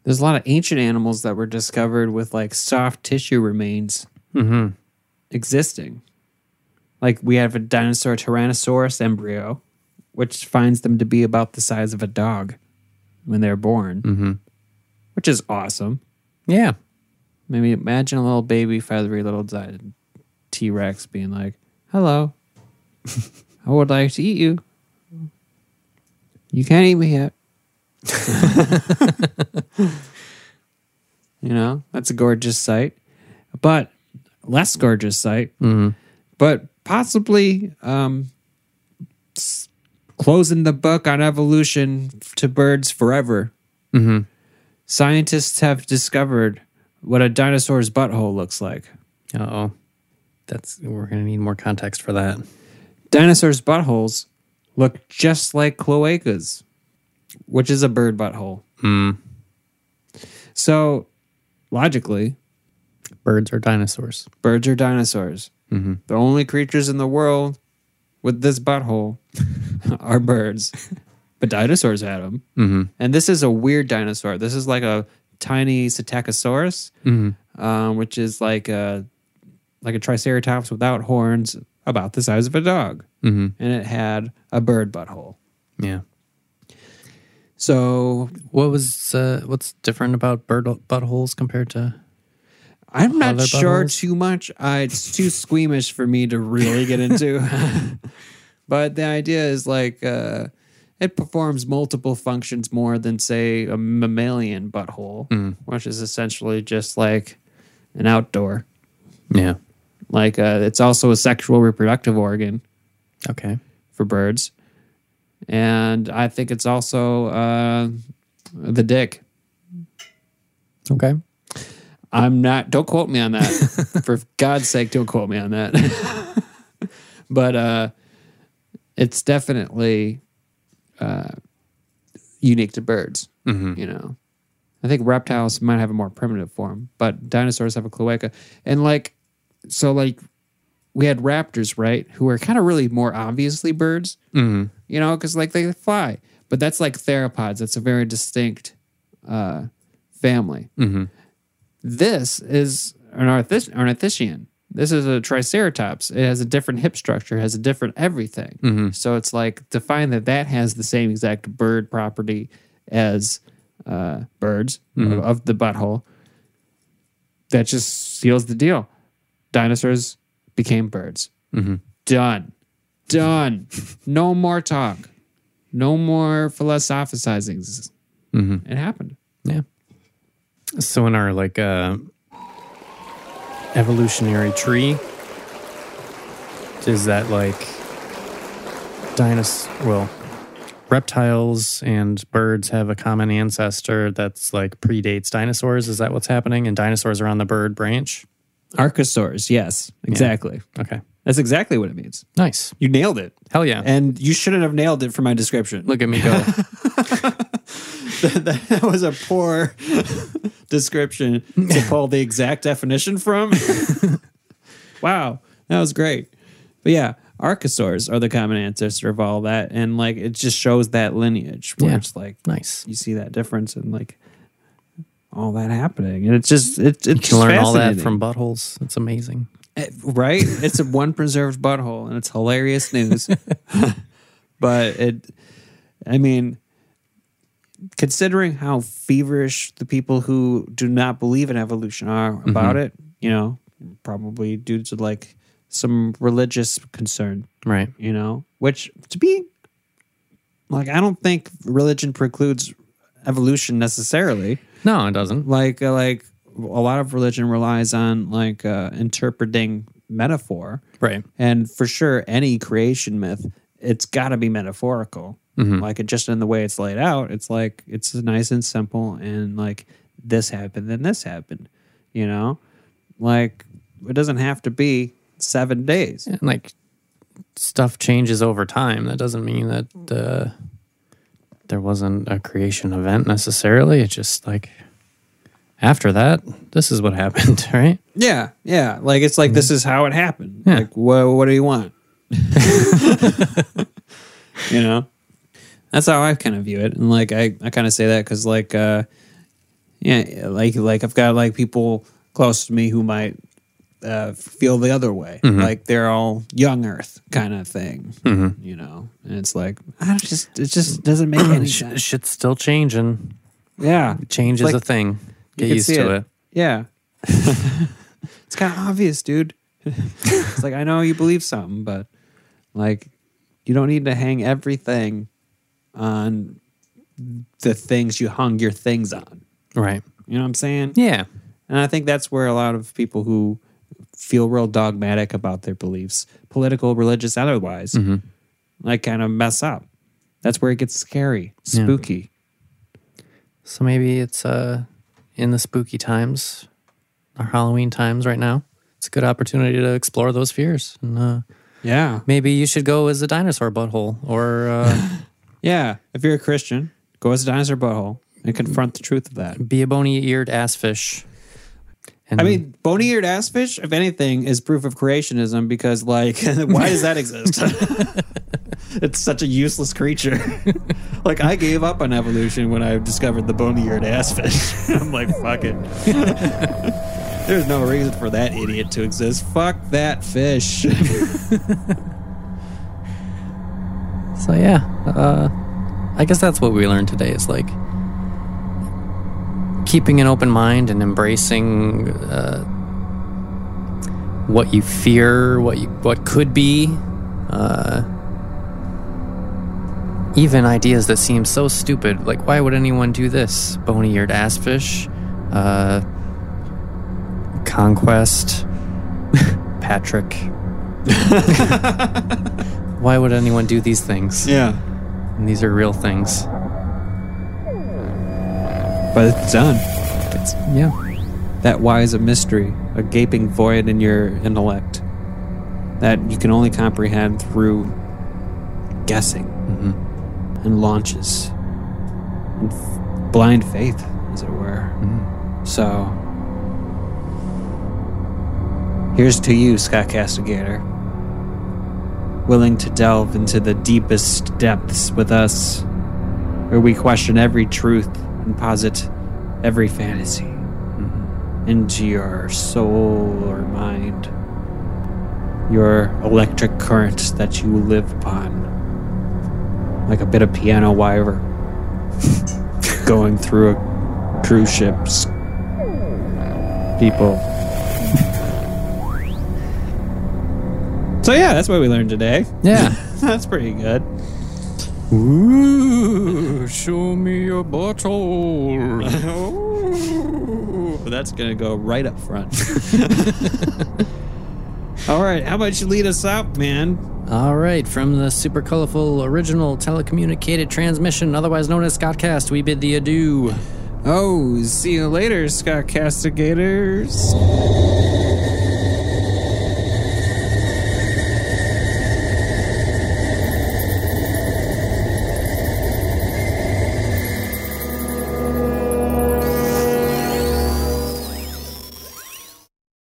there's a lot of ancient animals that were discovered with like soft tissue remains existing. Like we have a dinosaur Tyrannosaurus embryo, which finds them to be about the size of a dog when they're born which is awesome. Yeah. Maybe imagine a little baby, feathery little T Rex being like, "Hello, I would like to eat you. You can't eat me yet. you know, that's a gorgeous sight. But less gorgeous sight, but possibly um, closing the book on evolution to birds forever. Scientists have discovered what a dinosaur's butthole looks like. Uh oh. That's we're gonna need more context for that. Dinosaurs' buttholes look just like cloacas, which is a bird butthole. So, logically, Birds are dinosaurs. birds are dinosaurs. The only creatures in the world with this butthole are birds, but dinosaurs had them. And this is a weird dinosaur. This is like a tiny Psittacosaurus, um, which is like a like a Triceratops without horns, about the size of a dog, and it had a bird butthole. Yeah. So What was uh, what's different about bird buttholes compared to? I'm not sure too much. Uh, it's too squeamish for me to really get into. but the idea is like uh, it performs multiple functions more than, say, a mammalian butthole, Mm. which is essentially just like an outdoor. Yeah. Like uh, it's also a sexual reproductive organ Okay. for birds, and I think it's also uh, the dick. Okay. I'm not. Don't quote me on that. For God's sake, don't quote me on that. but uh, it's definitely uh, unique to birds. You know, I think reptiles might have a more primitive form, but dinosaurs have a cloaca. And like, so like, we had raptors, right? Who are kind of really more obviously birds. You know, because like they fly, but that's like theropods. That's a very distinct uh, family. This is an ornith- ornithischian. This is a triceratops. It has a different hip structure, has a different everything. Mm-hmm. So it's like to find that that has the same exact bird property as uh, birds mm-hmm. of, of the butthole. That just seals the deal. Dinosaurs became birds. Mm-hmm. Done. Done. no more talk. No more philosophizing. It happened. Yeah. So in our like uh evolutionary tree, is that like dinos well reptiles and birds have a common ancestor that's like predates dinosaurs? Is that what's happening? And dinosaurs are on the bird branch? Archosaurs, yes, exactly. Okay. That's exactly what it means. Nice. You nailed it. Hell yeah. And you shouldn't have nailed it for my description. Look at me go. that was a poor description to pull the exact definition from. wow, that was great. But yeah, archosaurs are the common ancestor of all that, and like it just shows that lineage where Yeah. it's like nice. you see that difference and like all that happening, and it's just it, it's You can learn all that fascinating. from buttholes. It's amazing. Eh, right? It's a one preserved butthole, and it's hilarious news. but it, I mean, considering how feverish the people who do not believe in evolution are about it, you know, probably due to like some religious concern, Right. you know, which to be like, I don't think religion precludes evolution necessarily No, it doesn't. like uh, like a lot of religion relies on like uh, interpreting metaphor Right. and for sure any creation myth it's got to be metaphorical like it just in the way it's laid out it's like it's nice and simple and like this happened then this happened you know like it doesn't have to be seven days And like stuff changes over time. That doesn't mean that uh, there wasn't a creation event necessarily. It's just like after that, this is what happened, right? yeah yeah like it's like this is how it happened Yeah. like what, what do you want you know that's how i kind of view it. And like i, I kind of say that because like uh yeah like like i've got like people close to me who might uh feel the other way. Like they're all young earth kind of thing you know? And it's like i don't just it just doesn't make any Sh- sense. shit's still changing. yeah. Change is like- a thing. Get used to it. yeah. It's kind of obvious dude. It's like i know you believe something but Like, you don't need to hang everything on the things you hung your things on. Right. You know what I'm saying? Yeah. And I think that's where a lot of people who feel real dogmatic about their beliefs, political, religious, otherwise, like kind of mess up. That's where it gets scary, Yeah. spooky. So maybe it's uh in the spooky times, our Halloween times right now. It's a good opportunity to explore those fears. And uh, Yeah. maybe you should go as a dinosaur butthole or uh, Yeah. If you're a Christian, go as a dinosaur butthole and confront the truth of that. be a bony eared ass fish. And I mean, bony eared ass fish, if anything, is proof of creationism because, like, why does that exist? it's such a useless creature. like, I gave up on evolution when I discovered the bony eared ass fish. I'm like, fuck it. There's no reason for that idiot to exist. Fuck that fish. So yeah, uh, I guess that's what we learned today. Is like keeping an open mind and embracing uh, what you fear, what you what could be, uh, even ideas that seem so stupid. Like, why would anyone do this? Bony-eared ass fish, uh, conquest, Patrick. Why would anyone do these things? yeah. And these are real things. But it's done. It's, yeah. That why is a mystery, a gaping void in your intellect that you can only comprehend through guessing mm-hmm. and launches and f- blind faith, as it were. Mm-hmm. So, here's to you, Scottcastigator, willing to delve into the deepest depths with us, where we question every truth and posit every fantasy mm-hmm. into your soul or mind, your electric current that you live upon, like a bit of piano wire going through a cruise ship's people. So yeah, that's what we learned today. Yeah. That's pretty good. Ooh, show me your butthole. Ooh, that's gonna go right up front. All right, how about you lead us out, man? All right, from the super colorful original telecommunicated transmission, otherwise known as Scottcast, we bid thee adieu. Oh, see you later, Scottcastigators.